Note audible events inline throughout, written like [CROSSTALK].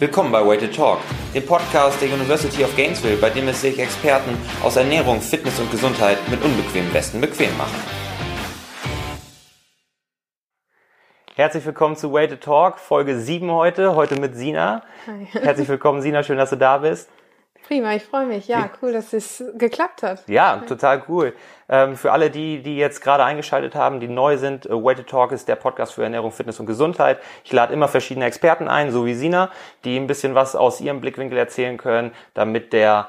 Willkommen bei Way to Talk, dem Podcast der University of Gainesville, bei dem es sich Experten aus Ernährung, Fitness und Gesundheit mit unbequemen Westen bequem machen. Herzlich willkommen zu Way to Talk, Folge 7 heute, heute mit Sina. Hi. Herzlich willkommen, Sina, schön, dass du da bist. Prima, ich freue mich. Ja, cool, dass es geklappt hat. Ja, total cool. Ähm, für alle, die, die jetzt gerade eingeschaltet haben, die neu sind, äh, Way to Talk ist der Podcast für Ernährung, Fitness und Gesundheit. Ich lade immer verschiedene Experten ein, so wie Sina, die ein bisschen was aus ihrem Blickwinkel erzählen können, damit der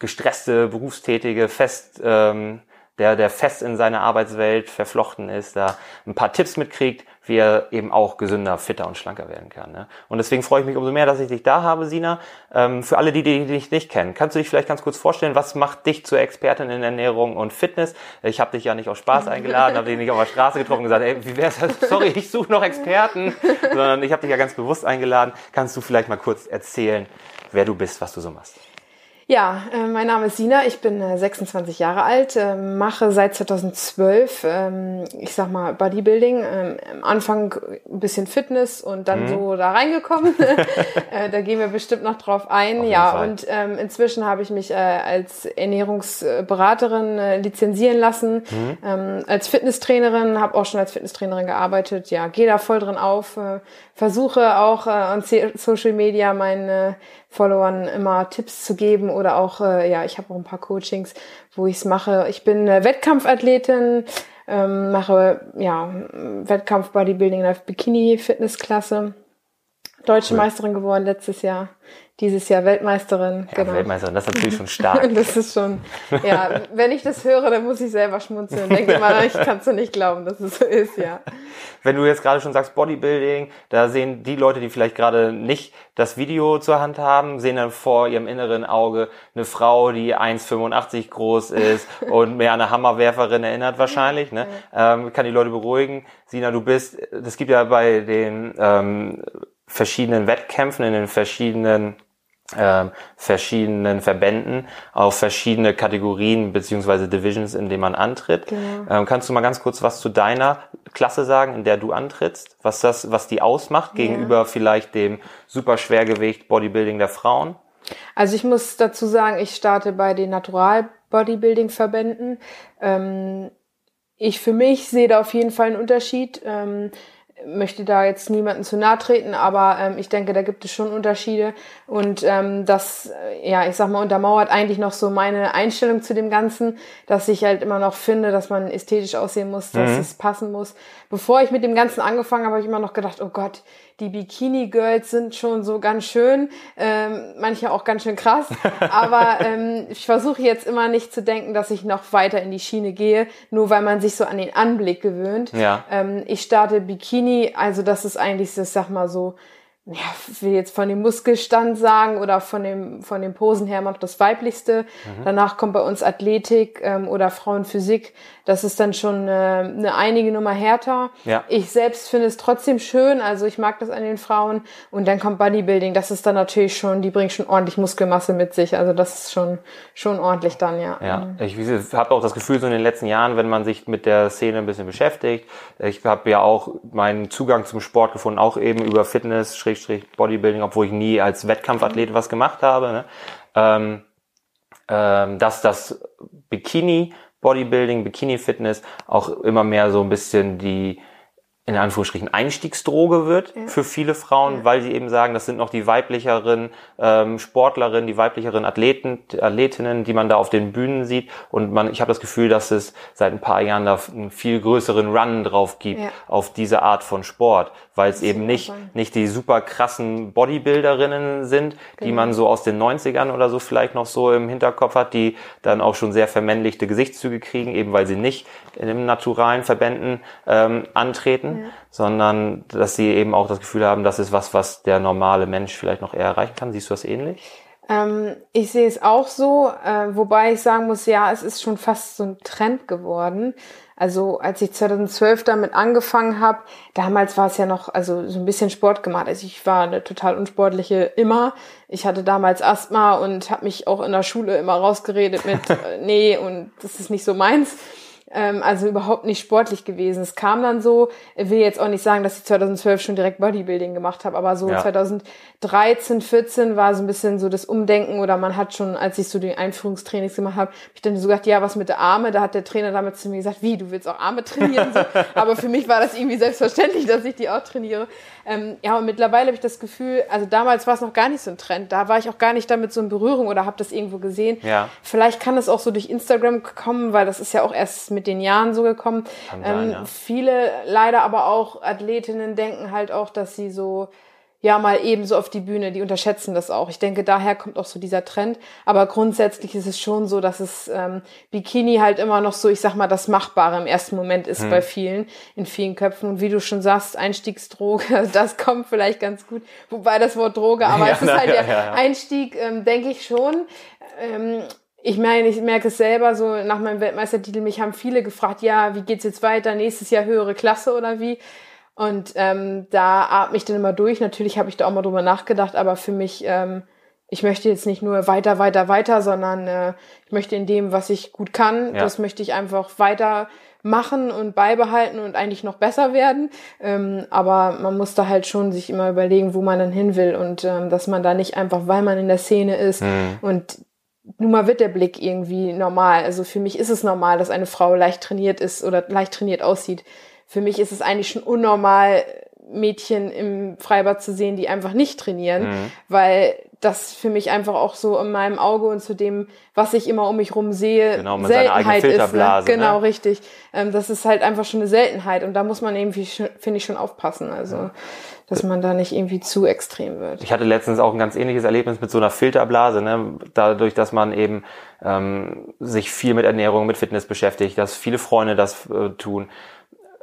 gestresste, berufstätige, fest, ähm, der, der fest in seine Arbeitswelt verflochten ist, da ein paar Tipps mitkriegt, wie er eben auch gesünder, fitter und schlanker werden kann. Ne? Und deswegen freue ich mich umso mehr, dass ich dich da habe, Sina. Ähm, für alle, die, die dich nicht kennen, kannst du dich vielleicht ganz kurz vorstellen, was macht dich zur Expertin in Ernährung und Fitness? Ich habe dich ja nicht aus Spaß eingeladen, habe dich nicht auf der Straße getroffen und gesagt, ey, wie wär's? [LAUGHS] Sorry, ich suche noch Experten, sondern ich habe dich ja ganz bewusst eingeladen. Kannst du vielleicht mal kurz erzählen, wer du bist, was du so machst? Ja, äh, mein Name ist Sina, ich bin äh, 26 Jahre alt, äh, mache seit 2012, ähm, ich sag mal, Bodybuilding. Ähm, am Anfang ein bisschen Fitness und dann mhm. so da reingekommen. [LAUGHS] Äh, da gehen wir bestimmt noch drauf ein. Ja, Fall. und ähm, inzwischen habe ich mich äh, als Ernährungsberaterin äh, lizenzieren lassen, mhm. als Fitnesstrainerin, habe auch schon als Fitnesstrainerin gearbeitet. Ja, gehe da voll drin auf, äh, versuche auch äh, an Social Media meine Followern immer Tipps zu geben oder auch, äh, ja, ich habe auch ein paar Coachings, wo ich es mache. Ich bin äh, Wettkampfathletin, ähm, mache ja Wettkampf Bodybuilding in der Bikini Fitnessklasse. Deutsche cool. Meisterin geworden letztes Jahr dieses Jahr Weltmeisterin. Ja, genau. Weltmeisterin, das ist natürlich schon stark. [LAUGHS] das ist schon, ja, wenn ich das höre, dann muss ich selber schmunzeln denke immer, ich kann es nicht glauben, dass es so ist, ja. [LAUGHS] Wenn du jetzt gerade schon sagst Bodybuilding, da sehen die Leute, die vielleicht gerade nicht das Video zur Hand haben, sehen dann vor ihrem inneren Auge eine Frau, die 1,85 groß ist [LAUGHS] und mehr an eine Hammerwerferin erinnert wahrscheinlich, ne? Ähm, kann die Leute beruhigen. Sina, du bist, das gibt ja bei den ähm, verschiedenen Wettkämpfen in den verschiedenen ähm, verschiedenen Verbänden auf verschiedene Kategorien beziehungsweise Divisions, in denen man antritt. Genau. Ähm, kannst du mal ganz kurz was zu deiner Klasse sagen, in der du antrittst? Was das, was die ausmacht ja. gegenüber vielleicht dem Superschwergewicht Bodybuilding der Frauen? Also ich muss dazu sagen, ich starte bei den Natural Bodybuilding Verbänden. Ähm, ich für mich sehe da auf jeden Fall einen Unterschied. Ähm, möchte da jetzt niemanden zu nahe treten, aber ähm, ich denke, da gibt es schon Unterschiede und ähm, das, äh, ja, ich sag mal, untermauert eigentlich noch so meine Einstellung zu dem Ganzen, dass ich halt immer noch finde, dass man ästhetisch aussehen muss, dass mhm. es passen muss. Bevor ich mit dem Ganzen angefangen habe, habe ich immer noch gedacht, oh Gott, die Bikini-Girls sind schon so ganz schön, ähm, manche auch ganz schön krass. [LAUGHS] Aber ähm, ich versuche jetzt immer nicht zu denken, dass ich noch weiter in die Schiene gehe, nur weil man sich so an den Anblick gewöhnt. Ja. Ähm, ich starte Bikini, also das ist eigentlich, das sag mal so, ja, will jetzt von dem Muskelstand sagen oder von dem von den Posen her noch das weiblichste. Mhm. Danach kommt bei uns Athletik ähm, oder Frauenphysik. Das ist dann schon eine, eine einige Nummer härter. Ja. Ich selbst finde es trotzdem schön, also ich mag das an den Frauen. Und dann kommt Bodybuilding. Das ist dann natürlich schon, die bringt schon ordentlich Muskelmasse mit sich. Also das ist schon schon ordentlich dann, ja. Ja, mhm. ich habe auch das Gefühl so in den letzten Jahren, wenn man sich mit der Szene ein bisschen beschäftigt. Ich habe ja auch meinen Zugang zum Sport gefunden, auch eben über Fitness Schrägstrich Bodybuilding, obwohl ich nie als Wettkampfathlet was gemacht habe, ne? ähm, ähm, dass das Bikini Bodybuilding, Bikini Fitness auch immer mehr so ein bisschen die in Anführungsstrichen Einstiegsdroge wird ja. für viele Frauen, ja. weil sie eben sagen, das sind noch die weiblicheren ähm, Sportlerinnen, die weiblicheren Athleten, Athletinnen, die man da auf den Bühnen sieht. Und man, ich habe das Gefühl, dass es seit ein paar Jahren da einen viel größeren Run drauf gibt ja. auf diese Art von Sport, weil es eben nicht, nicht die super krassen Bodybuilderinnen sind, genau. die man so aus den 90ern oder so vielleicht noch so im Hinterkopf hat, die dann auch schon sehr vermännlichte Gesichtszüge kriegen, eben weil sie nicht in den naturalen Verbänden ähm, antreten sondern dass sie eben auch das Gefühl haben, das ist was, was der normale Mensch vielleicht noch eher erreichen kann. Siehst du das ähnlich? Ähm, ich sehe es auch so, äh, wobei ich sagen muss, ja, es ist schon fast so ein Trend geworden. Also als ich 2012 damit angefangen habe, damals war es ja noch also so ein bisschen Sport gemacht. Also ich war eine total unsportliche immer. Ich hatte damals Asthma und habe mich auch in der Schule immer rausgeredet mit [LAUGHS] äh, nee und das ist nicht so meins. Ähm, also überhaupt nicht sportlich gewesen. Es kam dann so, ich will jetzt auch nicht sagen, dass ich 2012 schon direkt Bodybuilding gemacht habe, aber so ja. 2013, 14 war so ein bisschen so das Umdenken oder man hat schon, als ich so die Einführungstrainings gemacht habe, ich dann so gedacht, ja, was mit der Arme? Da hat der Trainer damit zu mir gesagt, wie, du willst auch Arme trainieren? So. [LAUGHS] aber für mich war das irgendwie selbstverständlich, dass ich die auch trainiere. Ähm, ja, und mittlerweile habe ich das Gefühl, also damals war es noch gar nicht so ein Trend. Da war ich auch gar nicht damit so in Berührung oder habe das irgendwo gesehen. Ja. Vielleicht kann es auch so durch Instagram kommen, weil das ist ja auch erst mit den Jahren so gekommen. Sein, ähm, ja. Viele leider aber auch Athletinnen denken halt auch, dass sie so ja mal eben so auf die Bühne, die unterschätzen das auch. Ich denke, daher kommt auch so dieser Trend. Aber grundsätzlich ist es schon so, dass es ähm, Bikini halt immer noch so, ich sag mal, das Machbare im ersten Moment ist hm. bei vielen, in vielen Köpfen. Und wie du schon sagst, Einstiegsdroge, [LAUGHS] das kommt vielleicht ganz gut. Wobei das Wort Droge, aber ja, es ist halt ja, der ja, Einstieg, ähm, denke ich schon. Ähm, ich meine, ich merke es selber so nach meinem Weltmeistertitel, mich haben viele gefragt, ja, wie geht's jetzt weiter? Nächstes Jahr höhere Klasse oder wie? Und ähm, da atme ich dann immer durch. Natürlich habe ich da auch mal drüber nachgedacht, aber für mich, ähm, ich möchte jetzt nicht nur weiter, weiter, weiter, sondern äh, ich möchte in dem, was ich gut kann, ja. das möchte ich einfach weiter machen und beibehalten und eigentlich noch besser werden. Ähm, aber man muss da halt schon sich immer überlegen, wo man dann hin will und ähm, dass man da nicht einfach, weil man in der Szene ist mhm. und nun mal wird der Blick irgendwie normal. Also für mich ist es normal, dass eine Frau leicht trainiert ist oder leicht trainiert aussieht für mich ist es eigentlich schon unnormal, Mädchen im Freibad zu sehen, die einfach nicht trainieren, mhm. weil das für mich einfach auch so in meinem Auge und zu dem, was ich immer um mich rum sehe, genau, mit Seltenheit ist. Ne? Genau, ne? richtig. Ähm, das ist halt einfach schon eine Seltenheit und da muss man irgendwie, finde ich, schon aufpassen. Also, dass man da nicht irgendwie zu extrem wird. Ich hatte letztens auch ein ganz ähnliches Erlebnis mit so einer Filterblase, ne? dadurch, dass man eben ähm, sich viel mit Ernährung, mit Fitness beschäftigt, dass viele Freunde das äh, tun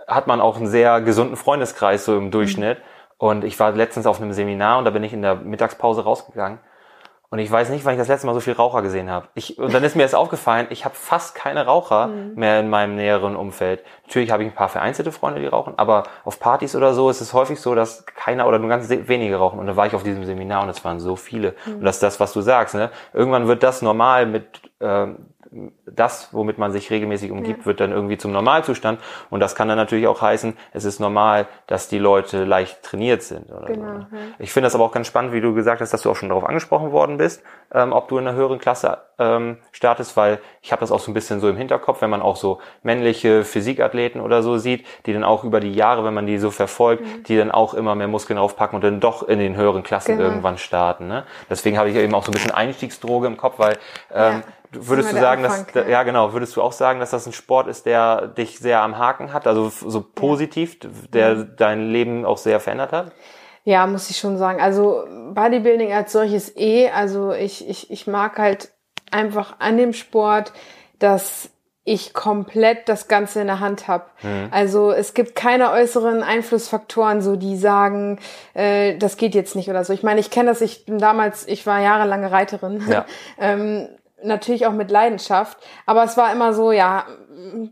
hat man auch einen sehr gesunden Freundeskreis so im Durchschnitt. Mhm. Und ich war letztens auf einem Seminar und da bin ich in der Mittagspause rausgegangen. Und ich weiß nicht, wann ich das letzte Mal so viel Raucher gesehen habe. Ich, und dann ist mir jetzt aufgefallen, ich habe fast keine Raucher mhm. mehr in meinem näheren Umfeld. Natürlich habe ich ein paar vereinzelte Freunde, die rauchen, aber auf Partys oder so ist es häufig so, dass keiner oder nur ganz wenige rauchen. Und dann war ich auf diesem Seminar und es waren so viele. Mhm. Und das ist das, was du sagst. Ne? Irgendwann wird das normal mit äh, das, womit man sich regelmäßig umgibt, ja. wird dann irgendwie zum Normalzustand. Und das kann dann natürlich auch heißen, es ist normal, dass die Leute leicht trainiert sind. Oder genau, so. ja. Ich finde das aber auch ganz spannend, wie du gesagt hast, dass du auch schon darauf angesprochen worden bist, ähm, ob du in einer höheren Klasse ähm, startest, weil ich habe das auch so ein bisschen so im Hinterkopf, wenn man auch so männliche Physikathleten oder so sieht, die dann auch über die Jahre, wenn man die so verfolgt, mhm. die dann auch immer mehr Muskeln draufpacken und dann doch in den höheren Klassen genau. irgendwann starten. Ne? Deswegen habe ich eben auch so ein bisschen Einstiegsdroge im Kopf, weil ähm, ja Würdest du sagen, dass ja. ja genau, würdest du auch sagen, dass das ein Sport ist, der dich sehr am Haken hat, also so positiv, der mhm. dein Leben auch sehr verändert hat? Ja, muss ich schon sagen. Also Bodybuilding als solches eh, also ich, ich, ich mag halt einfach an dem Sport, dass ich komplett das Ganze in der Hand habe. Mhm. Also es gibt keine äußeren Einflussfaktoren, so die sagen, äh, das geht jetzt nicht oder so. Ich meine, ich kenne das, ich bin damals, ich war jahrelange Reiterin. Ja. [LAUGHS] ähm, natürlich auch mit Leidenschaft, aber es war immer so, ja,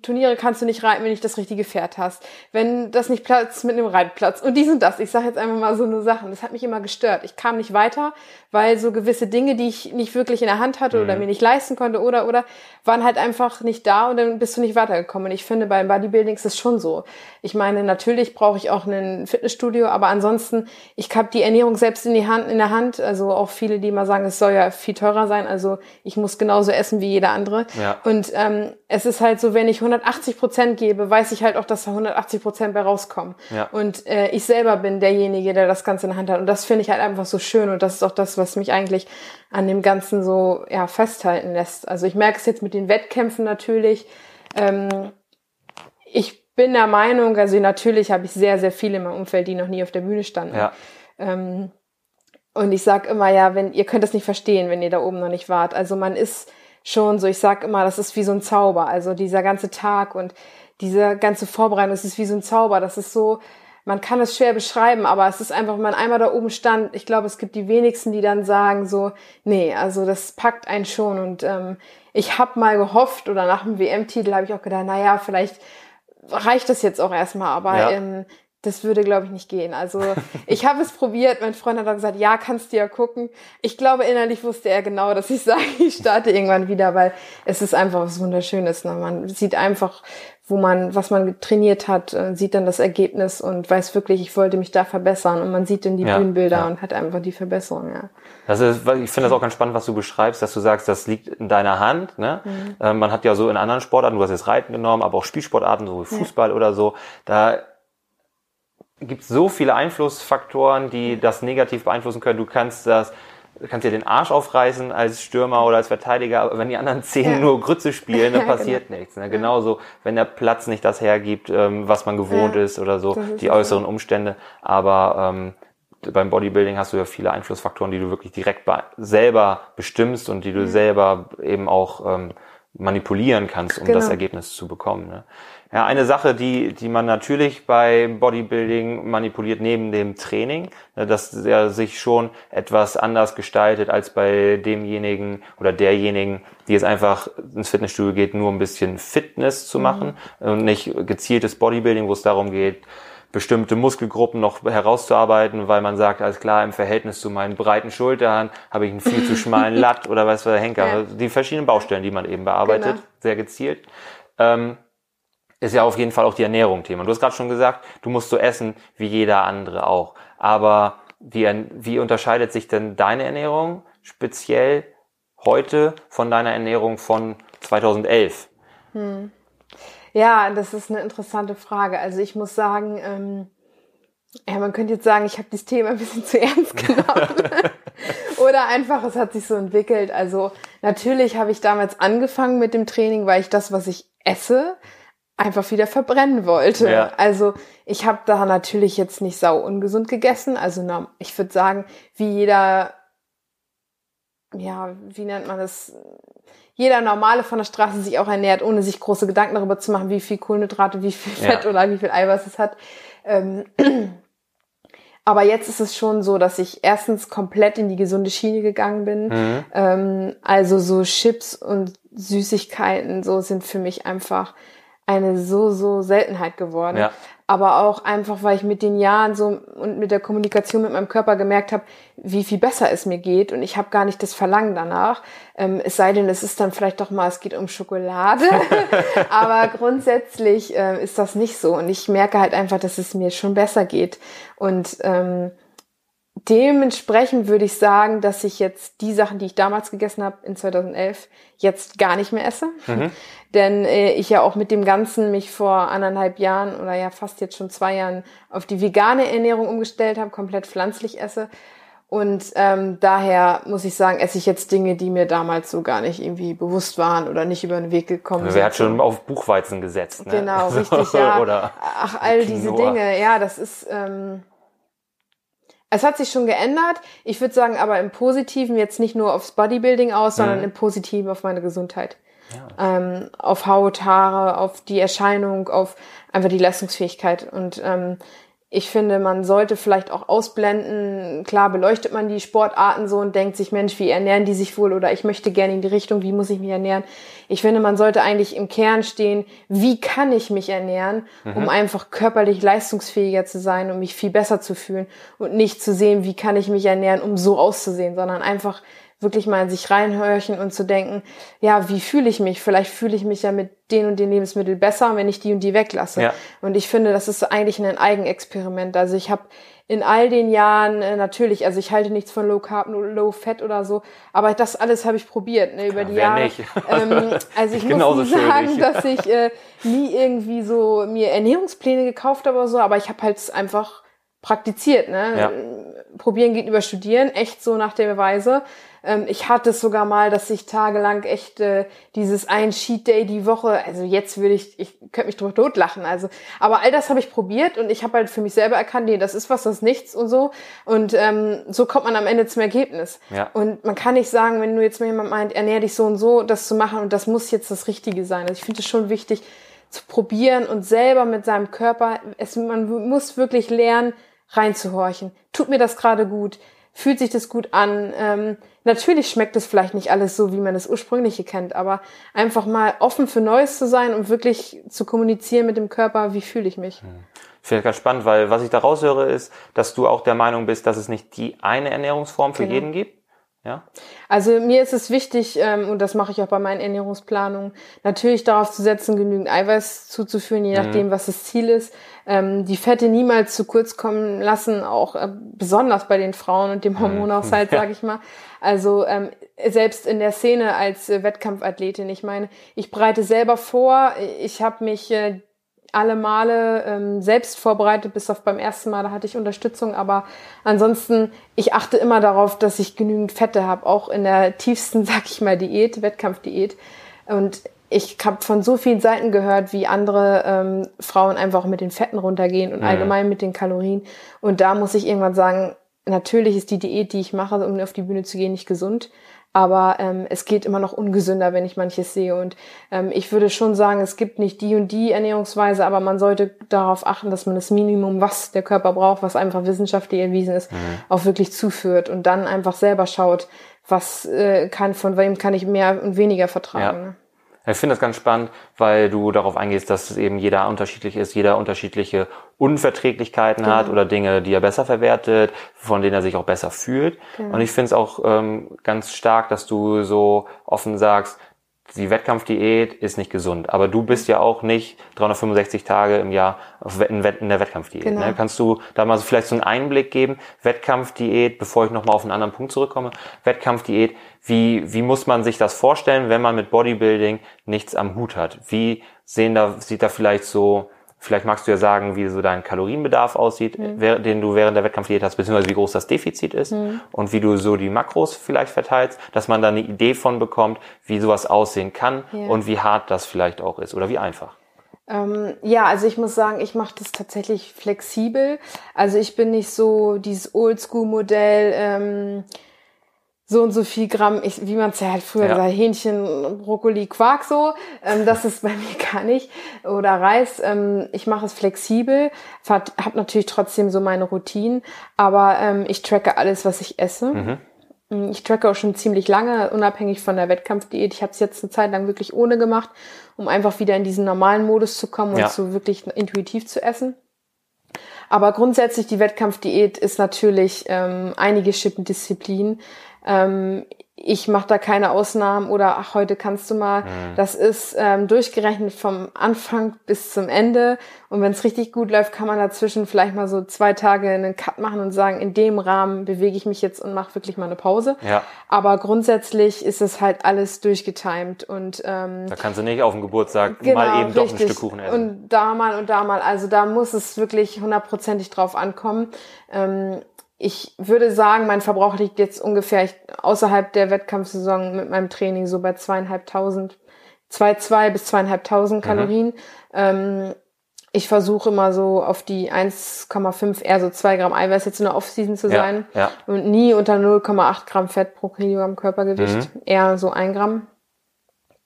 Turniere kannst du nicht reiten, wenn du nicht das richtige Pferd hast. Wenn das nicht platzt mit einem Reitplatz und dies und das. Ich sage jetzt einfach mal so eine Sachen. Das hat mich immer gestört. Ich kam nicht weiter, weil so gewisse Dinge, die ich nicht wirklich in der Hand hatte mhm. oder mir nicht leisten konnte oder oder waren halt einfach nicht da und dann bist du nicht weitergekommen. Und ich finde, beim Bodybuilding ist es schon so. Ich meine, natürlich brauche ich auch ein Fitnessstudio, aber ansonsten, ich habe die Ernährung selbst in die Hand, in der Hand. Also auch viele, die immer sagen, es soll ja viel teurer sein. Also ich muss genauso essen wie jeder andere. Ja. Und ähm, es ist halt so, wenn ich 180 Prozent gebe, weiß ich halt auch, dass da 180 Prozent bei rauskommen. Ja. Und äh, ich selber bin derjenige, der das Ganze in der Hand hat. Und das finde ich halt einfach so schön. Und das ist auch das, was mich eigentlich an dem Ganzen so ja, festhalten lässt. Also ich merke es jetzt mit den Wettkämpfen natürlich. Ähm, ich bin der Meinung, also natürlich habe ich sehr, sehr viele in meinem Umfeld, die noch nie auf der Bühne standen. Ja. Ähm, und ich sag immer, ja, wenn ihr könnt das nicht verstehen, wenn ihr da oben noch nicht wart. Also man ist schon so, ich sag immer, das ist wie so ein Zauber. Also dieser ganze Tag und diese ganze Vorbereitung, das ist wie so ein Zauber. Das ist so, man kann es schwer beschreiben, aber es ist einfach, wenn man einmal da oben stand, ich glaube, es gibt die wenigsten, die dann sagen so, nee, also das packt einen schon. Und ähm, ich habe mal gehofft, oder nach dem WM-Titel habe ich auch gedacht, na ja, vielleicht reicht das jetzt auch erstmal, aber ja. ähm, das würde, glaube ich, nicht gehen. Also ich habe es probiert, mein Freund hat dann gesagt, ja, kannst du ja gucken. Ich glaube, innerlich wusste er genau, dass ich [LAUGHS] sage, ich starte irgendwann wieder, weil es ist einfach was Wunderschönes. Ne? Man sieht einfach, wo man, was man trainiert hat, äh, sieht dann das Ergebnis und weiß wirklich, ich wollte mich da verbessern und man sieht dann die ja, Bühnenbilder ja. und hat einfach die Verbesserung, ja. Das ist, ich finde das auch ganz spannend, was du beschreibst, dass du sagst, das liegt in deiner Hand. Ne? Mhm. Ähm, man hat ja so in anderen Sportarten, du hast jetzt Reiten genommen, aber auch Spielsportarten, so wie Fußball ja. oder so, da gibt so viele Einflussfaktoren, die das negativ beeinflussen können. Du kannst das du kannst dir den Arsch aufreißen als Stürmer oder als Verteidiger, aber wenn die anderen zehn ja. nur Grütze spielen, dann [LAUGHS] passiert genau. nichts. Ne? Genauso, wenn der Platz nicht das hergibt, ähm, was man gewohnt ja. ist oder so, ist die äußeren so. Umstände. Aber ähm, beim Bodybuilding hast du ja viele Einflussfaktoren, die du wirklich direkt be selber bestimmst und die du mhm. selber eben auch ähm, manipulieren kannst, um genau. das Ergebnis zu bekommen. Ne? Ja, eine Sache, die, die man natürlich bei Bodybuilding manipuliert neben dem Training, ne, dass er sich schon etwas anders gestaltet als bei demjenigen oder derjenigen, die jetzt einfach ins Fitnessstudio geht, nur ein bisschen Fitness zu mhm. machen mhm. und nicht gezieltes Bodybuilding, wo es darum geht, bestimmte Muskelgruppen noch herauszuarbeiten, weil man sagt, alles klar, im Verhältnis zu meinen breiten Schultern habe ich einen viel zu schmalen [LAUGHS] Latt oder was für Henker. Ja. Die verschiedenen Baustellen, die man eben bearbeitet, genau. sehr gezielt. Ähm, ist ja auf jeden Fall auch die Ernährung Thema. Du hast gerade schon gesagt, du musst so essen wie jeder andere auch. Aber wie, wie unterscheidet sich denn deine Ernährung speziell heute von deiner Ernährung von 2011? Hm. Ja, das ist eine interessante Frage. Also ich muss sagen, ähm, ja, man könnte jetzt sagen, ich habe das Thema ein bisschen zu ernst [LAUGHS] genommen. Oder einfach, es hat sich so entwickelt. Also natürlich habe ich damals angefangen mit dem Training, weil ich das, was ich esse, einfach wieder verbrennen wollte. Ja. Also ich habe da natürlich jetzt nicht sau ungesund gegessen. Also ich würde sagen, wie jeder, ja, wie nennt man das? Jeder normale von der Straße sich auch ernährt, ohne sich große Gedanken darüber zu machen, wie viel Kohlenhydrate, wie viel Fett ja. oder wie viel Eiweiß es hat. Ähm, [CLEARS THROAT] aber jetzt ist es schon so, dass ich erstens komplett in die gesunde Schiene gegangen bin. Mhm. Ähm, also so Chips und Süßigkeiten, so sind für mich einfach eine so, so Seltenheit geworden. Ja. Aber auch einfach, weil ich mit den Jahren so und mit der Kommunikation mit meinem Körper gemerkt habe, wie viel besser es mir geht. Und ich habe gar nicht das Verlangen danach. Ähm, es sei denn, es ist dann vielleicht doch mal, es geht um Schokolade. [LAUGHS] Aber grundsätzlich äh, ist das nicht so. Und ich merke halt einfach, dass es mir schon besser geht. Und ähm, dementsprechend würde ich sagen, dass ich jetzt die Sachen, die ich damals gegessen habe in 2011, jetzt gar nicht mehr esse. Mhm. [LAUGHS] Denn äh, ich ja auch mit dem Ganzen mich vor anderthalb Jahren oder ja fast jetzt schon zwei Jahren auf die vegane Ernährung umgestellt habe, komplett pflanzlich esse. Und ähm, daher muss ich sagen, esse ich jetzt Dinge, die mir damals so gar nicht irgendwie bewusst waren oder nicht über den Weg gekommen sind. Wer hat schon auf Buchweizen gesetzt? Ne? Genau, [LAUGHS] richtig, ja. oder Ach, all Quinoa. diese Dinge, ja, das ist... Ähm, es hat sich schon geändert. Ich würde sagen, aber im Positiven jetzt nicht nur aufs Bodybuilding aus, sondern mhm. im Positiven auf meine Gesundheit. Ja. Ähm, auf Haut, Haare, auf die Erscheinung, auf einfach die Leistungsfähigkeit. Und ähm, ich finde, man sollte vielleicht auch ausblenden, klar beleuchtet man die Sportarten so und denkt sich, Mensch, wie ernähren die sich wohl oder ich möchte gerne in die Richtung, wie muss ich mich ernähren? Ich finde, man sollte eigentlich im Kern stehen, wie kann ich mich ernähren, mhm. um einfach körperlich leistungsfähiger zu sein, um mich viel besser zu fühlen und nicht zu sehen, wie kann ich mich ernähren, um so auszusehen, sondern einfach wirklich mal in sich reinhörchen und zu denken, ja, wie fühle ich mich? Vielleicht fühle ich mich ja mit den und den Lebensmitteln besser, wenn ich die und die weglasse. Ja. Und ich finde, das ist eigentlich ein Eigenexperiment. Also ich habe in all den Jahren äh, natürlich, also ich halte nichts von Low Carb, Low Fat oder so, aber das alles habe ich probiert ne, über ja, die Jahre. Nicht. [LAUGHS] Ähm, also [LAUGHS] ich muss nicht sagen, schuldig. dass ich äh, nie irgendwie so mir Ernährungspläne gekauft habe oder so, aber ich habe halt einfach praktiziert. Ne? Ja. Probieren geht über Studieren, echt so nach der Weise. Ähm, ich hatte es sogar mal, dass ich tagelang echt äh, dieses ein Sheet Day die Woche, also jetzt würde ich, ich könnte mich drüber totlachen. Also, aber all das habe ich probiert und ich habe halt für mich selber erkannt, nee, das ist was, das ist nichts und so. Und ähm, so kommt man am Ende zum Ergebnis. Ja. Und man kann nicht sagen, wenn du jetzt mal jemand meint, ernähr dich so und so, das zu machen und das muss jetzt das Richtige sein. Also ich finde es schon wichtig zu probieren und selber mit seinem Körper, es, man muss wirklich lernen, reinzuhorchen. Tut mir das gerade gut? Fühlt sich das gut an? Ähm, Natürlich schmeckt es vielleicht nicht alles so, wie man das ursprüngliche kennt, aber einfach mal offen für Neues zu sein und wirklich zu kommunizieren mit dem Körper, wie fühle ich mich. Hm. Ich finde das ganz spannend, weil was ich da raushöre, ist, dass du auch der Meinung bist, dass es nicht die eine Ernährungsform für genau. jeden gibt. Ja? Also mir ist es wichtig, ähm, und das mache ich auch bei meinen Ernährungsplanungen, natürlich darauf zu setzen, genügend Eiweiß zuzuführen, je mhm. nachdem, was das Ziel ist. Ähm, die Fette niemals zu kurz kommen lassen, auch äh, besonders bei den Frauen und dem mhm. Hormonaushalt, mhm. [LAUGHS] sage ich mal. Also ähm, selbst in der Szene als äh, Wettkampfathletin, ich meine, ich bereite selber vor, ich habe mich äh, alle Male ähm, selbst vorbereitet, bis auf beim ersten Mal, da hatte ich Unterstützung, aber ansonsten, ich achte immer darauf, dass ich genügend Fette habe, auch in der tiefsten, [LAUGHS] sag ich mal, Diät, Wettkampfdiät. Und ich habe von so vielen Seiten gehört, wie andere ähm, Frauen einfach mit den Fetten runtergehen und mhm. allgemein mit den Kalorien. Und da muss ich irgendwann sagen, natürlich ist die Diät, die ich mache, um auf die Bühne zu gehen, nicht gesund aber ähm, es geht immer noch ungesünder, wenn ich manches sehe. Und ähm, ich würde schon sagen, es gibt nicht die und die Ernährungsweise, aber man sollte darauf achten, dass man das Minimum, was der Körper braucht, was einfach wissenschaftlich erwiesen ist, mhm. auch wirklich zuführt und dann einfach selber schaut, was äh, kann, von wem kann ich mehr und weniger vertragen. Ja. Ne? Ich finde das ganz spannend, weil du darauf eingehst, dass eben jeder unterschiedlich ist, jeder unterschiedliche Unverträglichkeiten genau. hat oder Dinge, die er besser verwertet, von denen er sich auch besser fühlt. Genau. Und ich finde es auch ähm, ganz stark, dass du so offen sagst, die Wettkampfdiät ist nicht gesund, aber du bist ja auch nicht 365 Tage im Jahr in der Wettkampfdiät. Genau. Ne? Kannst du da mal so vielleicht so einen Einblick geben? Wettkampfdiät, bevor ich nochmal auf einen anderen Punkt zurückkomme. Wettkampfdiät, wie, wie muss man sich das vorstellen, wenn man mit Bodybuilding nichts am Hut hat? Wie sehen da, sieht da vielleicht so Vielleicht magst du ja sagen, wie so dein Kalorienbedarf aussieht, mhm. den du während der Wettkampfdiät hast, beziehungsweise wie groß das Defizit ist mhm. und wie du so die Makros vielleicht verteilst, dass man da eine Idee von bekommt, wie sowas aussehen kann ja. und wie hart das vielleicht auch ist oder wie einfach. Ähm, ja, also ich muss sagen, ich mache das tatsächlich flexibel. Also ich bin nicht so dieses Oldschool-Modell. Ähm, so und so viel Gramm, ich, wie man es ja halt früher ja. gesagt, Hähnchen, Brokkoli, Quark so. Ähm, das ist bei [LAUGHS] mir gar nicht. Oder Reis. Ähm, ich mache es flexibel, habe natürlich trotzdem so meine Routinen, aber ähm, ich tracke alles, was ich esse. Mhm. Mm, ich tracke auch schon ziemlich lange, unabhängig von der Wettkampfdiät. Ich habe es jetzt eine Zeit lang wirklich ohne gemacht, um einfach wieder in diesen normalen Modus zu kommen und ja. so wirklich intuitiv zu essen. Aber grundsätzlich die Wettkampfdiät ist natürlich ähm, einige Schippendisziplinen. Ähm, ich mache da keine Ausnahmen oder ach, heute kannst du mal. Mhm. Das ist ähm, durchgerechnet vom Anfang bis zum Ende. Und wenn es richtig gut läuft, kann man dazwischen vielleicht mal so zwei Tage einen Cut machen und sagen, in dem Rahmen bewege ich mich jetzt und mache wirklich mal eine Pause. Ja. Aber grundsätzlich ist es halt alles durchgetimed. Und ähm, da kannst du nicht auf dem Geburtstag genau, mal eben richtig. doch ein Stück Kuchen essen. Und da mal und da mal. Also da muss es wirklich hundertprozentig drauf ankommen. Ähm, ich würde sagen, mein Verbrauch liegt jetzt ungefähr außerhalb der Wettkampfsaison mit meinem Training so bei zweieinhalbtausend, zwei, zwei bis zweieinhalbtausend mhm. Kalorien. Mhm. Ähm, ich versuche immer so auf die 1,5, eher so zwei Gramm Eiweiß jetzt in der Offseason zu sein. Ja, ja. Und nie unter 0,8 Gramm Fett pro Kilogramm Körpergewicht. Mhm. Eher so ein Gramm.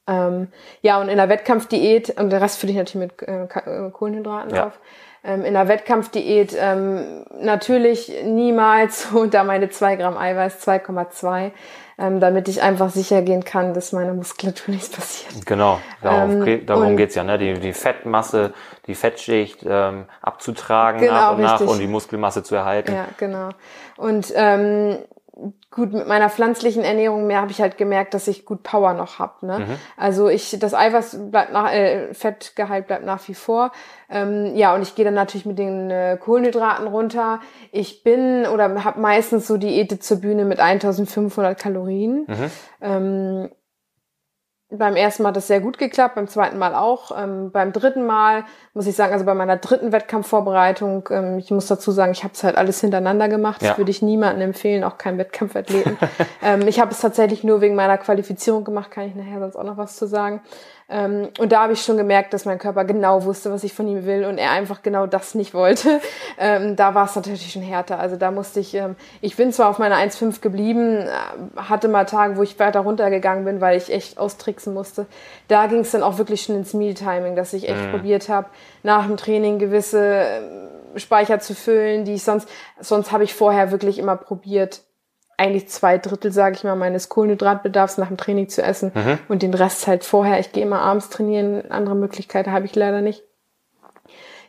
Ähm, ja, und in der Wettkampfdiät, und der Rest fülle ich natürlich mit äh, äh Kohlenhydraten ja. auf in der Wettkampfdiät ähm, natürlich niemals [LAUGHS] unter meine zwei Gramm Eiweiß, 2,2, ähm, damit ich einfach sicher gehen kann, dass meiner Muskulatur [LAUGHS] nichts passiert. Genau, ähm, darum geht's ja, ne? die, die Fettmasse, die Fettschicht ähm, abzutragen genau, nach und richtig. nach und die Muskelmasse zu erhalten. Ja, genau. Und ähm, gut mit meiner pflanzlichen Ernährung mehr habe ich halt gemerkt, dass ich gut Power noch hab. Ne? Mhm. Also ich das Eiweiß bleibt nach äh, Fettgehalt bleibt nach wie vor. Ähm, ja und ich gehe dann natürlich mit den äh, Kohlenhydraten runter. Ich bin oder habe meistens so Diäte zur Bühne mit 1500 Kalorien. Mhm. Ähm, beim ersten Mal hat das sehr gut geklappt, beim zweiten Mal auch. Ähm, beim dritten Mal muss ich sagen, also bei meiner dritten Wettkampfvorbereitung, ähm, ich muss dazu sagen, ich habe es halt alles hintereinander gemacht. Ja. Das würde ich niemandem empfehlen, auch keinem Wettkampfathleten. [LAUGHS] ähm, ich habe es tatsächlich nur wegen meiner Qualifizierung gemacht, kann ich nachher sonst auch noch was zu sagen. Ähm, und da habe ich schon gemerkt, dass mein Körper genau wusste, was ich von ihm will und er einfach genau das nicht wollte. [LAUGHS] Ähm, da war es natürlich schon härter. Also da musste ich, ähm, ich bin zwar auf meiner 1,5 geblieben, äh, hatte mal Tage, wo ich weiter runtergegangen bin, weil ich echt austricksen musste. Da ging es dann auch wirklich schon ins Meal-Timing, dass ich echt mhm. probiert habe, nach dem Training gewisse Speicher zu füllen, die ich sonst, sonst habe ich vorher wirklich immer probiert, eigentlich zwei Drittel, sage ich mal, meines Kohlenhydratbedarfs nach dem Training zu essen mhm. und den Rest halt vorher. Ich gehe immer abends trainieren, andere Möglichkeiten habe ich leider nicht.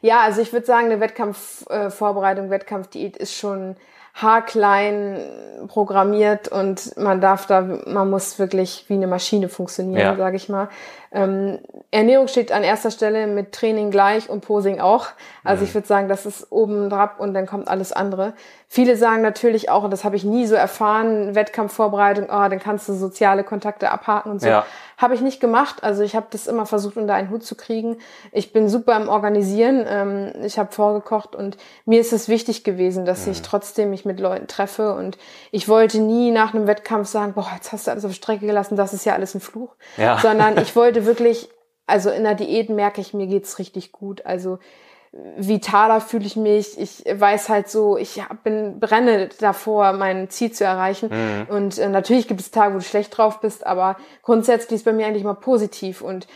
Ja, also ich würde sagen, eine Wettkampfvorbereitung, äh, Wettkampfdiät ist schon haarklein programmiert und man darf da, man muss wirklich wie eine Maschine funktionieren, ja. sage ich mal. Ähm, Ernährung steht an erster Stelle mit Training gleich und Posing auch. Also mhm. ich würde sagen, das ist oben drauf und dann kommt alles andere. Viele sagen natürlich auch, und das habe ich nie so erfahren, Wettkampfvorbereitung, oh, dann kannst du soziale Kontakte abhaken und so. Ja. Habe ich nicht gemacht. Also ich habe das immer versucht, unter einen Hut zu kriegen. Ich bin super im Organisieren. Ähm, ich habe vorgekocht und mir ist es wichtig gewesen, dass mhm. ich trotzdem mich mit Leuten treffe. Und ich wollte nie nach einem Wettkampf sagen, boah, jetzt hast du alles auf Strecke gelassen, das ist ja alles ein Fluch. Ja. Sondern ich [LAUGHS] wollte wirklich, also in der Diät merke ich, mir geht's richtig gut. Also vitaler fühle ich mich. Ich weiß halt so, ich bin brenne davor, mein Ziel zu erreichen. Mhm. Und äh, natürlich gibt es Tage, wo du schlecht drauf bist, aber grundsätzlich ist bei mir eigentlich mal positiv. Und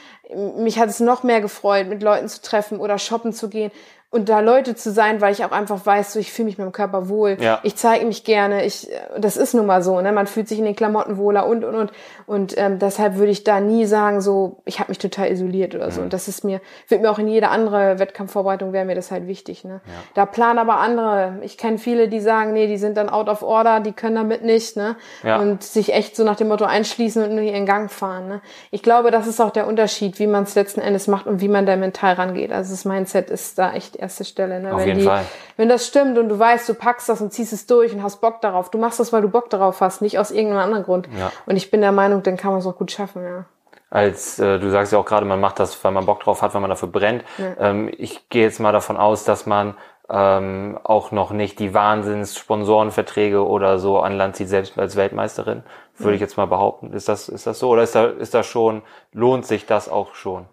mich hat es noch mehr gefreut, mit Leuten zu treffen oder shoppen zu gehen und da Leute zu sein, weil ich auch einfach weiß, so ich fühle mich mit dem Körper wohl. Ja. Ich zeige mich gerne. Ich, das ist nun mal so. Ne? Man fühlt sich in den Klamotten wohler und und und und ähm, deshalb würde ich da nie sagen, so ich habe mich total isoliert oder so. Mhm. Und das ist mir, wird mir auch in jeder andere Wettkampfvorbereitung wäre mir das halt wichtig. Ne? Ja. Da planen aber andere. Ich kenne viele, die sagen, nee, die sind dann out of order, die können damit nicht. Ne? Ja. Und sich echt so nach dem Motto einschließen und nur ihren Gang fahren. Ne? Ich glaube, das ist auch der Unterschied, wie man es letzten Endes macht und wie man da mental rangeht. Also das Mindset ist da echt erste Stelle. Ne? Auf wenn jeden die, Fall. Wenn das stimmt und du weißt, du packst das und ziehst es durch und hast Bock darauf. Du machst das, weil du Bock darauf hast, nicht aus irgendeinem anderen Grund. Ja. Und ich bin der Meinung, dann kann man es auch gut schaffen, ja als äh, du sagst ja auch gerade, man macht das, weil man Bock drauf hat, weil man dafür brennt. Ja. Ähm, ich gehe jetzt mal davon aus, dass man ähm, auch noch nicht die Wahnsinns-Sponsorenverträge oder so an Land zieht, selbst als Weltmeisterin, würde ja. ich jetzt mal behaupten. Ist das, ist das so? Oder ist da, ist das schon, lohnt sich das auch schon?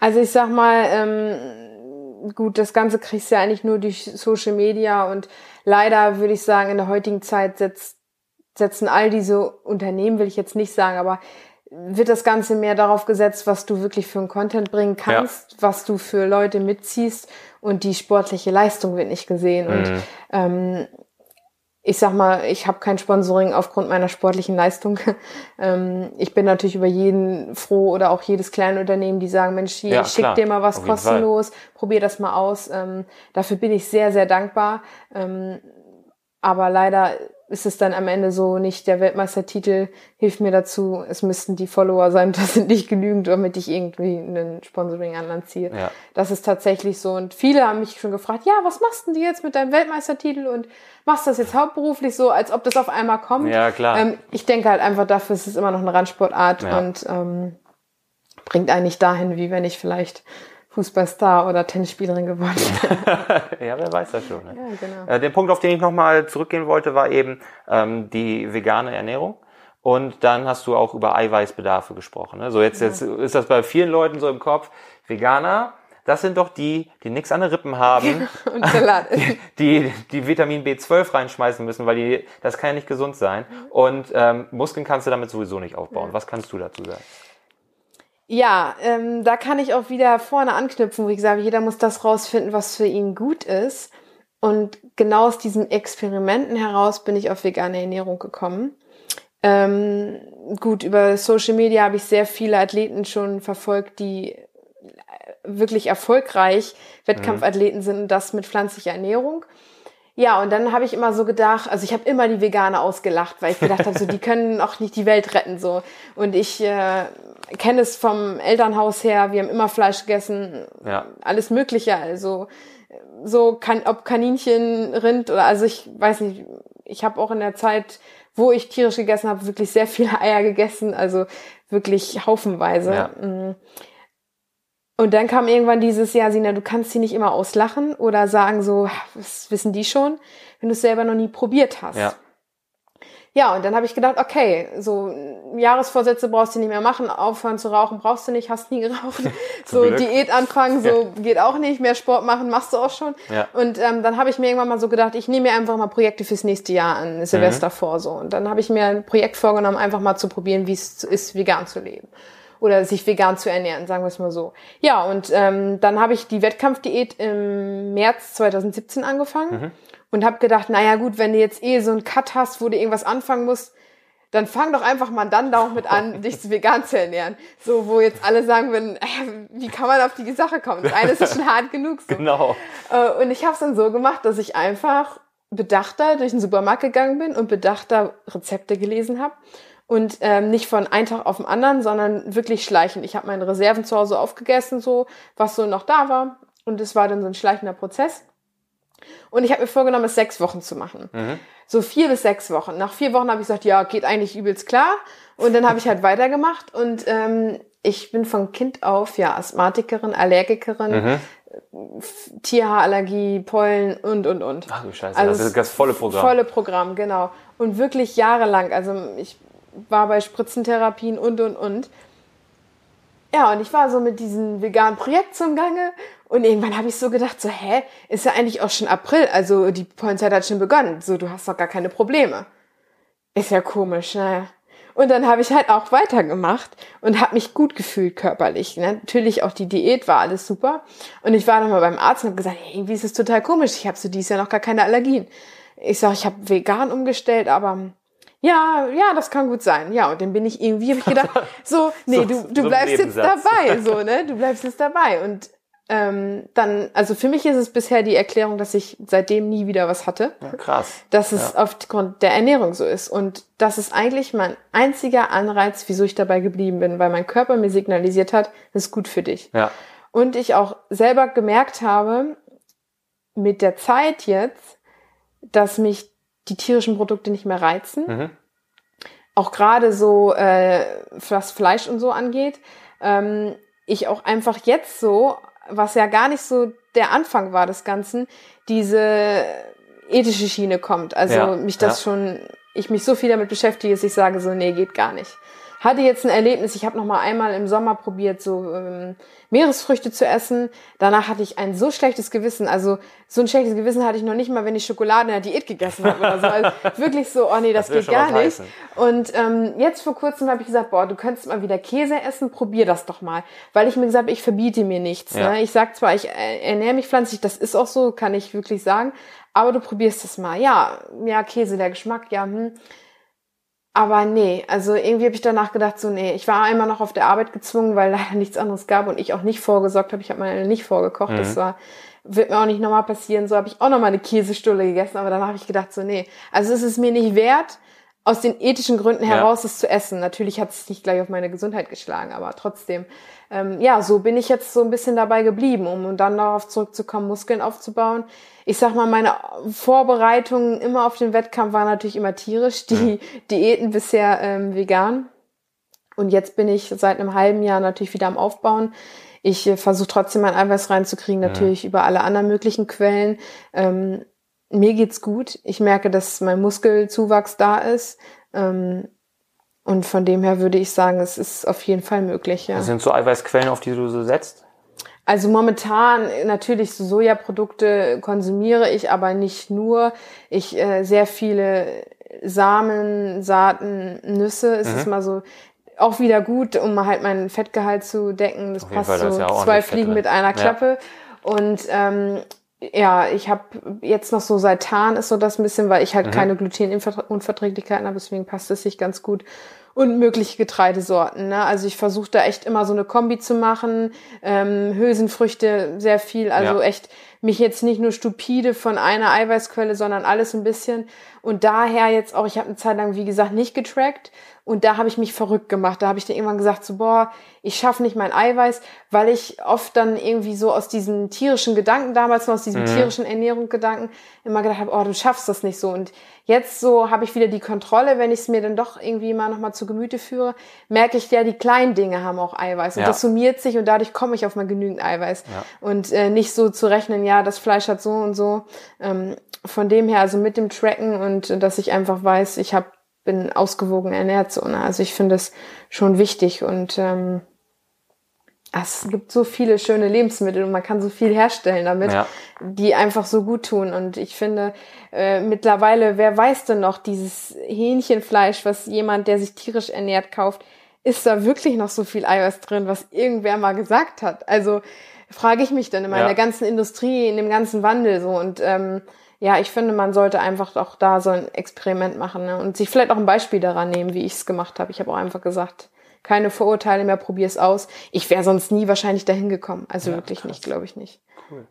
Also ich sag mal, ähm, gut, das Ganze kriegst du ja eigentlich nur durch Social Media und leider würde ich sagen, in der heutigen Zeit setzt, setzen all diese Unternehmen, will ich jetzt nicht sagen, aber wird das Ganze mehr darauf gesetzt, was du wirklich für einen Content bringen kannst, ja. was du für Leute mitziehst und die sportliche Leistung wird nicht gesehen. Mhm. Und ähm, ich sag mal, ich habe kein Sponsoring aufgrund meiner sportlichen Leistung. [LAUGHS] ähm, ich bin natürlich über jeden froh oder auch jedes kleine Unternehmen, die sagen, Mensch, hier, ja, schick dir mal was kostenlos, probier das mal aus. Ähm, dafür bin ich sehr, sehr dankbar. Ähm, aber leider ist es dann am Ende so nicht der Weltmeistertitel hilft mir dazu, es müssten die Follower sein, [LAUGHS] das sind nicht genügend, damit ich irgendwie einen Sponsoring an Land ziehe. Ja. Das ist tatsächlich so und viele haben mich schon gefragt, ja, was machst denn du jetzt mit deinem Weltmeistertitel und machst das jetzt hauptberuflich so, als ob das auf einmal kommt? Ja, klar. Ähm, ich denke halt einfach dafür, es ist immer noch eine Randsportart ja. und ähm, bringt eigentlich dahin, wie wenn ich vielleicht Fußballstar oder Tennisspielerin geworden [LAUGHS] ja, wer weiß das schon. Ne? Ja, genau. Äh, der Punkt, auf den ich nochmal zurückgehen wollte, war eben ähm, die vegane Ernährung. Und dann hast du auch über Eiweißbedarfe gesprochen. Ne? So jetzt, ja. jetzt ist das bei vielen Leuten so im Kopf. Veganer, das sind doch die, die nichts an den Rippen haben, [LAUGHS] und Salat. [LAUGHS] die, die Vitamin B12 reinschmeißen müssen, weil die, das kann ja nicht gesund sein. Und ähm, Muskeln kannst du damit sowieso nicht aufbauen. Was kannst du dazu sagen? Ja, ähm, da kann ich auch wieder vorne anknüpfen, wo ich sage, jeder muss das rausfinden, was für ihn gut ist. Und genau aus diesen Experimenten heraus bin ich auf vegane Ernährung gekommen. Ähm, gut, über Social Media habe ich sehr viele Athleten schon verfolgt, die wirklich erfolgreich Wettkampfathleten sind und das mit pflanzlicher Ernährung. Ja, und dann habe ich immer so gedacht, also ich habe immer die Veganer ausgelacht, weil ich gedacht habe, so die können [LAUGHS] auch nicht die Welt retten so. Und ich äh, kenne es vom Elternhaus her, wir haben immer Fleisch gegessen, ja. alles Mögliche, also so kann, ob Kaninchen, Rind oder also ich weiß nicht, ich habe auch in der Zeit, wo ich tierisch gegessen habe, wirklich sehr viele [LAUGHS] Eier gegessen, also wirklich haufenweise. Ja. Und dann kam irgendwann dieses Jahr, Sina, du kannst sie nicht immer auslachen oder sagen so, was wissen die schon, wenn du es selber noch nie probiert hast. Ja. Ja, und dann habe ich gedacht, okay, so Jahresvorsätze brauchst du nicht mehr machen, aufhören zu rauchen brauchst du nicht, hast nie geraucht. [LAUGHS] so Glück. Diät anfangen, so ja. geht auch nicht, mehr Sport machen machst du auch schon. Ja. Und ähm, dann habe ich mir irgendwann mal so gedacht, ich nehme mir einfach mal Projekte fürs nächste Jahr an, Silvester mhm. vor so. Und dann habe ich mir ein Projekt vorgenommen, einfach mal zu probieren, wie es ist, vegan zu leben oder sich vegan zu ernähren, sagen wir es mal so. Ja, und ähm, dann habe ich die Wettkampfdiät im März 2017 angefangen. Mhm und habe gedacht, naja gut, wenn du jetzt eh so einen Cut hast, wo du irgendwas anfangen musst, dann fang doch einfach mal dann da auch mit an, [LAUGHS] dich vegan zu ernähren. So, wo jetzt alle sagen würden, äh, wie kann man auf die Sache kommen? Das eine ist schon hart genug. So. Genau. Äh, und ich habe es dann so gemacht, dass ich einfach bedachter durch den Supermarkt gegangen bin und bedachter Rezepte gelesen habe. Und ähm, nicht von einem Tag auf den anderen, sondern wirklich schleichend. Ich habe meine Reserven zu Hause aufgegessen, so was so noch da war. Und es war dann so ein schleichender Prozess. Und ich habe mir vorgenommen, es sechs Wochen zu machen. Mhm. So vier bis sechs Wochen. Nach vier Wochen habe ich gesagt, ja, geht eigentlich übelst klar. Und dann habe ich halt weitergemacht. Und ähm, ich bin von Kind auf ja Asthmatikerin, Allergikerin, mhm. Tierhaarallergie, Pollen und, und, und. Ach du Scheiße, also das ist das volle Programm. Volle Programm, genau. Und wirklich jahrelang. Also ich war bei Spritzentherapien und, und, und. Ja, und ich war so mit diesem veganen Projekt zum Gange und irgendwann habe ich so gedacht, so, hä, ist ja eigentlich auch schon April, also die Pointzeit hat schon begonnen, so, du hast doch gar keine Probleme. Ist ja komisch, naja. Und dann habe ich halt auch weitergemacht und habe mich gut gefühlt körperlich. Ne? Natürlich auch die Diät war alles super. Und ich war nochmal beim Arzt und habe gesagt, hey, irgendwie ist es total komisch. Ich habe so dies Jahr noch gar keine Allergien. Ich sage, ich habe vegan umgestellt, aber ja, ja, das kann gut sein. Ja, und dann bin ich irgendwie, habe ich gedacht, [LAUGHS] so, nee, du, du so bleibst jetzt dabei, [LAUGHS] so, ne? Du bleibst jetzt dabei. Und ähm, dann, also für mich ist es bisher die Erklärung, dass ich seitdem nie wieder was hatte. Ja, krass. Dass es ja. aufgrund der Ernährung so ist. Und das ist eigentlich mein einziger Anreiz, wieso ich dabei geblieben bin, weil mein Körper mir signalisiert hat, das ist gut für dich. Ja. Und ich auch selber gemerkt habe, mit der Zeit jetzt, dass mich die tierischen Produkte nicht mehr reizen. Mhm. Auch gerade so, äh, was Fleisch und so angeht. Ähm, ich auch einfach jetzt so was ja gar nicht so der Anfang war des Ganzen, diese ethische Schiene kommt. Also ja, mich das ja. schon, ich mich so viel damit beschäftige, dass ich sage so, nee, geht gar nicht hatte jetzt ein Erlebnis, ich habe noch mal einmal im Sommer probiert, so ähm, Meeresfrüchte zu essen. Danach hatte ich ein so schlechtes Gewissen. Also so ein schlechtes Gewissen hatte ich noch nicht mal, wenn ich Schokolade in der Diät gegessen habe oder so. Also [LAUGHS] wirklich so, oh nee, das, das geht gar nicht. Heißen. Und ähm, jetzt vor kurzem habe ich gesagt, boah, du könntest mal wieder Käse essen, probier das doch mal. Weil ich mir gesagt habe, ich verbiete mir nichts. Ja. Ne? Ich sag zwar, ich ernähre mich pflanzlich, das ist auch so, kann ich wirklich sagen. Aber du probierst es mal. Ja, ja, Käse, der Geschmack, ja, hm aber nee, also irgendwie habe ich danach gedacht, so nee, ich war einmal noch auf der Arbeit gezwungen, weil [LAUGHS] leider nichts anderes gab und ich auch nicht vorgesorgt habe. Ich habe meine nicht vorgekocht. Mhm. Das war, wird mir auch nicht nochmal passieren. So habe ich auch nochmal eine Käsestulle gegessen, aber danach habe ich gedacht, so nee, also es ist mir nicht wert, aus den ethischen Gründen heraus ja. es zu essen. Natürlich hat es nicht gleich auf meine Gesundheit geschlagen, aber trotzdem, ähm, ja, so bin ich jetzt so ein bisschen dabei geblieben, um dann darauf zurückzukommen, Muskeln aufzubauen ich sag mal, meine Vorbereitungen immer auf den Wettkampf waren natürlich immer tierisch, die. Diäten bisher ähm, vegan. Und jetzt bin ich seit einem halben Jahr natürlich wieder am Aufbauen. Ich äh, versuche trotzdem mein Eiweiß reinzukriegen, natürlich ja. über alle anderen möglichen Quellen. Ähm, mir geht's gut. Ich merke, dass mein Muskelzuwachs da ist. Ähm, und von dem her würde ich sagen, es ist auf jeden Fall möglich. Ja. Das sind so Eiweißquellen, auf die du so setzt? Also momentan natürlich so Sojaprodukte konsumiere ich, aber nicht nur. Ich äh, sehr viele Samen, Saaten, Nüsse. Es mhm. ist mal so auch wieder gut, um halt meinen Fettgehalt zu decken. Das passt Fall, so ja zwei Fliegen mit einer Klappe. Ja. Und ähm, ja, ich habe jetzt noch so Seitan ist so das ein bisschen, weil ich halt mhm. keine Glutenunverträglichkeiten habe, deswegen passt es sich ganz gut und mögliche Getreidesorten. Ne? Also ich versuche da echt immer so eine Kombi zu machen. Ähm, Hülsenfrüchte sehr viel, also ja. echt mich jetzt nicht nur stupide von einer Eiweißquelle, sondern alles ein bisschen. Und daher jetzt auch, ich habe eine Zeit lang, wie gesagt, nicht getrackt. Und da habe ich mich verrückt gemacht. Da habe ich dann irgendwann gesagt, so, boah, ich schaffe nicht mein Eiweiß, weil ich oft dann irgendwie so aus diesen tierischen Gedanken, damals noch aus diesem mhm. tierischen Ernährungsgedanken, immer gedacht habe, oh, du schaffst das nicht so. Und jetzt so habe ich wieder die Kontrolle, wenn ich es mir dann doch irgendwie mal nochmal zu Gemüte führe, merke ich ja, die kleinen Dinge haben auch Eiweiß. Und ja. das summiert sich und dadurch komme ich auf mein genügend Eiweiß. Ja. Und äh, nicht so zu rechnen, ja, das Fleisch hat so und so. Ähm, von dem her, also mit dem Tracken und dass ich einfach weiß, ich habe bin ausgewogen ernährt so. Ne? Also ich finde es schon wichtig und ähm, es gibt so viele schöne Lebensmittel und man kann so viel herstellen damit, ja. die einfach so gut tun. Und ich finde äh, mittlerweile, wer weiß denn noch, dieses Hähnchenfleisch, was jemand, der sich tierisch ernährt, kauft, ist da wirklich noch so viel Eiweiß drin, was irgendwer mal gesagt hat? Also frage ich mich dann in meiner ja. ganzen Industrie, in dem ganzen Wandel so und ähm, ja, ich finde, man sollte einfach auch da so ein Experiment machen ne? und sich vielleicht auch ein Beispiel daran nehmen, wie ich es gemacht habe. Ich habe auch einfach gesagt, keine Vorurteile mehr, probier es aus. Ich wäre sonst nie wahrscheinlich dahin gekommen. Also ja, wirklich krass. nicht, glaube ich nicht. Cool.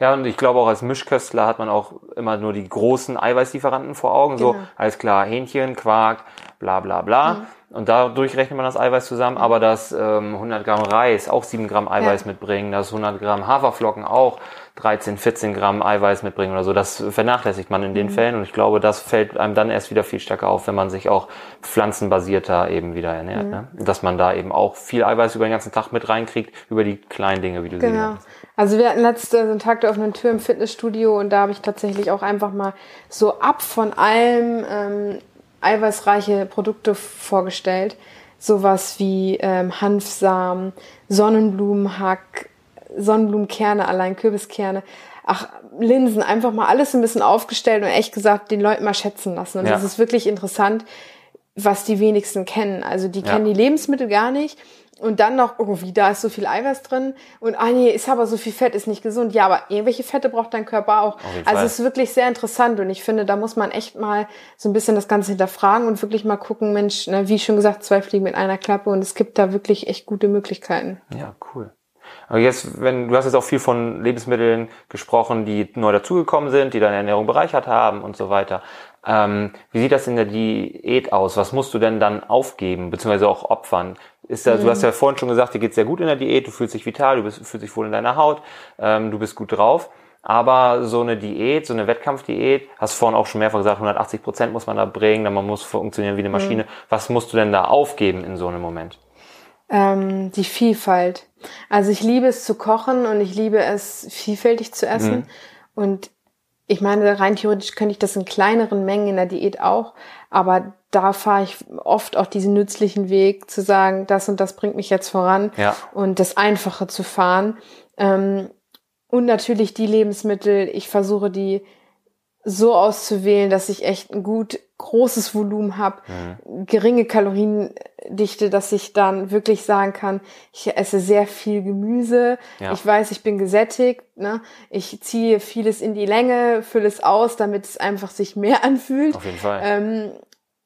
Ja, und ich glaube auch als Mischköstler hat man auch immer nur die großen Eiweißlieferanten vor Augen. Genau. So, alles klar, Hähnchen, Quark, bla bla bla. Mhm. Und dadurch rechnet man das Eiweiß zusammen, aber dass ähm, 100 Gramm Reis auch 7 Gramm Eiweiß ja. mitbringen, dass 100 Gramm Haferflocken auch 13, 14 Gramm Eiweiß mitbringen oder so, das vernachlässigt man in den mhm. Fällen und ich glaube, das fällt einem dann erst wieder viel stärker auf, wenn man sich auch pflanzenbasierter eben wieder ernährt. Mhm. Ne? Dass man da eben auch viel Eiweiß über den ganzen Tag mit reinkriegt, über die kleinen Dinge, wie du genau. siehst. Also wir hatten letzte so einen Tag der offenen Tür im Fitnessstudio und da habe ich tatsächlich auch einfach mal so ab von allem ähm, eiweißreiche Produkte vorgestellt. Sowas wie ähm, Hanfsamen, Sonnenblumenhack, Sonnenblumenkerne, allein Kürbiskerne, ach, Linsen, einfach mal alles ein bisschen aufgestellt und echt gesagt, den Leuten mal schätzen lassen. Und ja. das ist wirklich interessant, was die wenigsten kennen. Also die ja. kennen die Lebensmittel gar nicht und dann noch, oh, wie, da ist so viel Eiweiß drin. Und, ah nee, ist aber so viel Fett, ist nicht gesund. Ja, aber irgendwelche Fette braucht dein Körper auch. Also es ist wirklich sehr interessant. Und ich finde, da muss man echt mal so ein bisschen das Ganze hinterfragen und wirklich mal gucken, Mensch, ne, wie schon gesagt, zwei Fliegen mit einer Klappe. Und es gibt da wirklich echt gute Möglichkeiten. Ja, cool. Aber jetzt, wenn, du hast jetzt auch viel von Lebensmitteln gesprochen, die neu dazugekommen sind, die deine Ernährung bereichert haben und so weiter. Ähm, wie sieht das in der Diät aus? Was musst du denn dann aufgeben, beziehungsweise auch opfern? Ist da, mhm. Du hast ja vorhin schon gesagt, dir geht's sehr gut in der Diät, du fühlst dich vital, du bist, fühlst dich wohl in deiner Haut, ähm, du bist gut drauf. Aber so eine Diät, so eine Wettkampfdiät, hast vorhin auch schon mehrfach gesagt, 180 Prozent muss man da bringen, dann man muss funktionieren wie eine mhm. Maschine. Mhm. Was musst du denn da aufgeben in so einem Moment? Ähm, die Vielfalt. Also ich liebe es zu kochen und ich liebe es vielfältig zu essen. Mhm. Und ich meine, rein theoretisch könnte ich das in kleineren Mengen in der Diät auch, aber da fahre ich oft auch diesen nützlichen Weg zu sagen, das und das bringt mich jetzt voran ja. und das Einfache zu fahren. Ähm, und natürlich die Lebensmittel, ich versuche die so auszuwählen, dass ich echt ein gut großes Volumen habe, mhm. geringe Kaloriendichte, dass ich dann wirklich sagen kann, ich esse sehr viel Gemüse, ja. ich weiß, ich bin gesättigt, ne? ich ziehe vieles in die Länge, fülle es aus, damit es einfach sich mehr [LAUGHS] anfühlt. Auf jeden Fall. Ähm,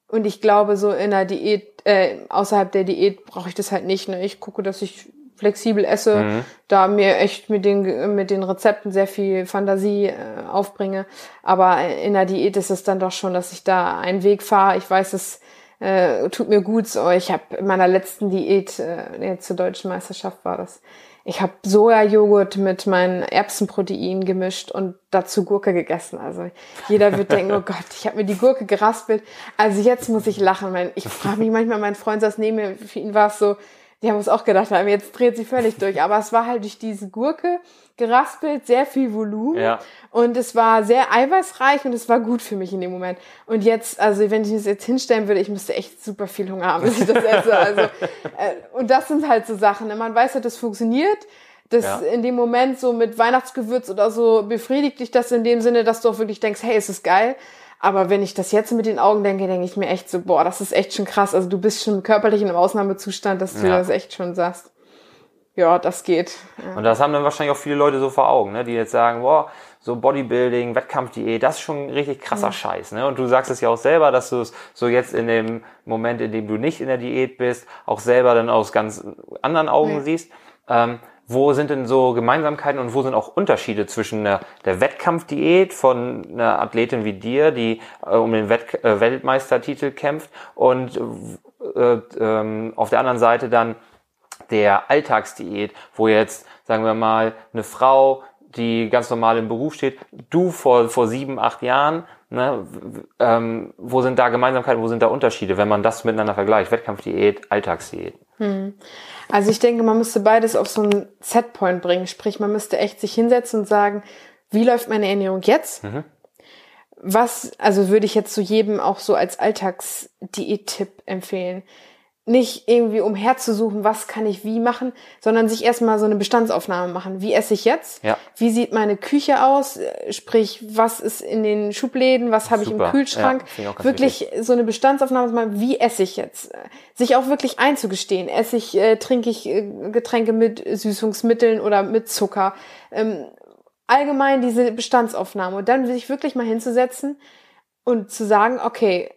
und ich glaube, so in der Diät, äh, außerhalb der Diät brauche ich das halt nicht. Ne? Ich gucke, dass ich flexibel esse, mhm. da mir echt mit den, mit den Rezepten sehr viel Fantasie äh, aufbringe. Aber in der Diät ist es dann doch schon, dass ich da einen Weg fahre. Ich weiß, es äh, tut mir gut. So, ich habe in meiner letzten Diät, äh, jetzt zur deutschen Meisterschaft war das, ich habe Sojajoghurt mit meinen Erbsenproteinen gemischt und dazu Gurke gegessen. Also jeder wird denken, oh [LAUGHS] Gott, ich habe mir die Gurke geraspelt. Also jetzt muss ich lachen. Ich frage mich manchmal, mein Freund saß neben mir, für ihn war es so, die haben uns auch gedacht haben, jetzt dreht sie völlig durch. Aber es war halt durch diese Gurke geraspelt, sehr viel Volumen. Ja. Und es war sehr eiweißreich und es war gut für mich in dem Moment. Und jetzt, also wenn ich das jetzt hinstellen würde, ich müsste echt super viel Hunger haben, bis ich das esse. Also, äh, und das sind halt so Sachen. Ne? Man weiß halt, das funktioniert. Das ja. in dem Moment so mit Weihnachtsgewürz oder so befriedigt dich das in dem Sinne, dass du auch wirklich denkst, hey, ist es geil. Aber wenn ich das jetzt mit den Augen denke, denke ich mir echt so, boah, das ist echt schon krass. Also du bist schon körperlich in einem Ausnahmezustand, dass du ja. das echt schon sagst. Ja, das geht. Ja. Und das haben dann wahrscheinlich auch viele Leute so vor Augen, ne? die jetzt sagen, boah, so Bodybuilding, Wettkampfdiät, das ist schon richtig krasser mhm. Scheiß. Ne? Und du sagst es ja auch selber, dass du es so jetzt in dem Moment, in dem du nicht in der Diät bist, auch selber dann aus ganz anderen Augen mhm. siehst. Ähm, wo sind denn so Gemeinsamkeiten und wo sind auch Unterschiede zwischen der, der Wettkampfdiät von einer Athletin wie dir, die äh, um den Wett, äh, Weltmeistertitel kämpft und äh, ähm, auf der anderen Seite dann der Alltagsdiät, wo jetzt, sagen wir mal, eine Frau, die ganz normal im Beruf steht, du vor, vor sieben, acht Jahren, ne, ähm, wo sind da Gemeinsamkeiten, wo sind da Unterschiede, wenn man das miteinander vergleicht, Wettkampfdiät, Alltagsdiät? Hm. Also ich denke, man müsste beides auf so einen Setpoint bringen. Sprich, man müsste echt sich hinsetzen und sagen, wie läuft meine Ernährung jetzt? Mhm. Was, also würde ich jetzt zu jedem auch so als Alltagsdiät-Tipp empfehlen nicht irgendwie umherzusuchen, was kann ich wie machen, sondern sich erstmal so eine Bestandsaufnahme machen. Wie esse ich jetzt? Ja. Wie sieht meine Küche aus? Sprich, was ist in den Schubläden? Was habe ich im Kühlschrank? Ja, wirklich wichtig. so eine Bestandsaufnahme machen. Wie esse ich jetzt? Sich auch wirklich einzugestehen. Esse ich, äh, trinke ich äh, Getränke mit Süßungsmitteln oder mit Zucker? Ähm, allgemein diese Bestandsaufnahme und dann sich wirklich mal hinzusetzen und zu sagen, okay,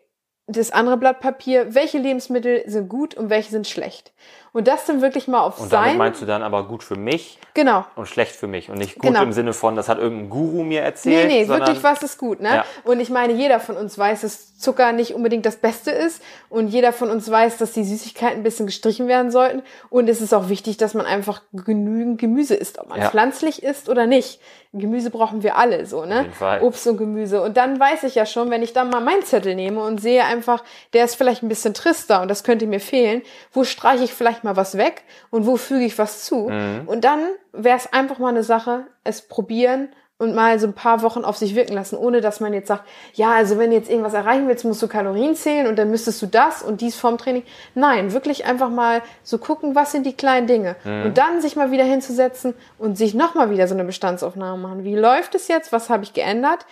das andere Blatt Papier, welche Lebensmittel sind gut und welche sind schlecht. Und das dann wirklich mal auf Und sein. damit meinst du dann aber gut für mich genau. und schlecht für mich und nicht gut Genau. im Sinne von, das hat irgendein Guru mir erzählt. Nee, nee, sondern, wirklich, was ist gut, ne? Ja. Und ich meine, jeder von uns weiß, dass Zucker nicht unbedingt das Beste ist und jeder von uns weiß, dass die Süßigkeiten ein bisschen gestrichen werden sollten und es ist auch wichtig, dass man einfach genügend Gemüse isst, ob man Ja. pflanzlich isst oder nicht. Gemüse brauchen wir alle, so, ne? Obst und Gemüse. Und dann weiß ich ja schon, wenn ich dann mal meinen Zettel nehme und sehe einfach, der ist vielleicht ein bisschen trister und das könnte mir fehlen, wo streiche ich vielleicht mal was weg und wo füge ich was zu? Mhm. Und dann wäre es einfach mal eine Sache, es probieren und mal so ein paar Wochen auf sich wirken lassen, ohne dass man jetzt sagt, ja, also wenn du jetzt irgendwas erreichen willst, musst du Kalorien zählen und dann müsstest du das und dies vorm Training. Nein, wirklich einfach mal so gucken, was sind die kleinen Dinge. Und dann sich mal wieder hinzusetzen und sich nochmal wieder so eine Bestandsaufnahme machen. Wie läuft es jetzt? Was habe ich geändert?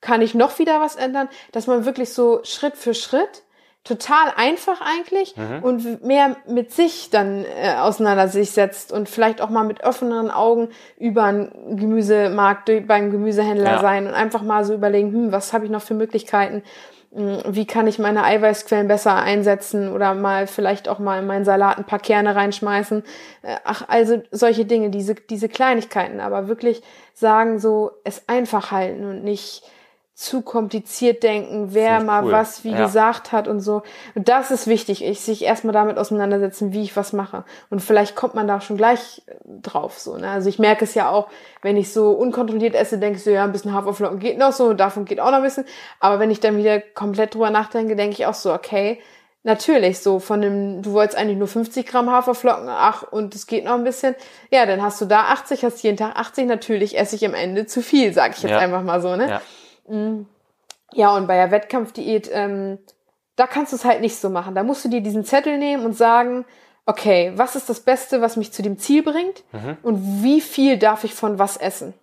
Kann ich noch wieder was ändern? Dass man wirklich so Schritt für Schritt total einfach eigentlich und mehr mit sich dann äh, auseinander sich setzt und vielleicht auch mal mit offeneren Augen über einen Gemüsemarkt durch, beim Gemüsehändler Ja. sein und einfach mal so überlegen, hm, was habe ich noch für Möglichkeiten? Hm, Wie kann ich meine Eiweißquellen besser einsetzen oder mal vielleicht auch mal in meinen Salat ein paar Kerne reinschmeißen? Äh, Ach, also solche Dinge, diese, diese Kleinigkeiten, aber wirklich sagen so, es einfach halten und nicht zu kompliziert denken, wer mal cool. was wie Ja. gesagt hat und so. Und das ist wichtig, ich sich erstmal damit auseinandersetzen, wie ich was mache. Und vielleicht kommt man da schon gleich äh, drauf, so, ne? Also ich merke es ja auch, wenn ich so unkontrolliert esse, denke ich so, ja, ein bisschen Haferflocken geht noch so, davon geht auch noch ein bisschen. Aber wenn ich dann wieder komplett drüber nachdenke, denke ich auch so, okay, Natürlich, so von dem, du wolltest eigentlich nur 50 Gramm Haferflocken, ach, und es geht noch ein bisschen. Ja, dann hast du da 80, hast jeden Tag 80, natürlich esse ich am Ende zu viel, sag ich jetzt Ja. einfach mal so, ne? Ja. Ja, und bei der Wettkampfdiät, ähm, da kannst du es halt nicht so machen. Da musst du dir diesen Zettel nehmen und sagen, okay, was ist das Beste, was mich zu dem Ziel bringt? Mhm. Und wie viel darf ich von was essen?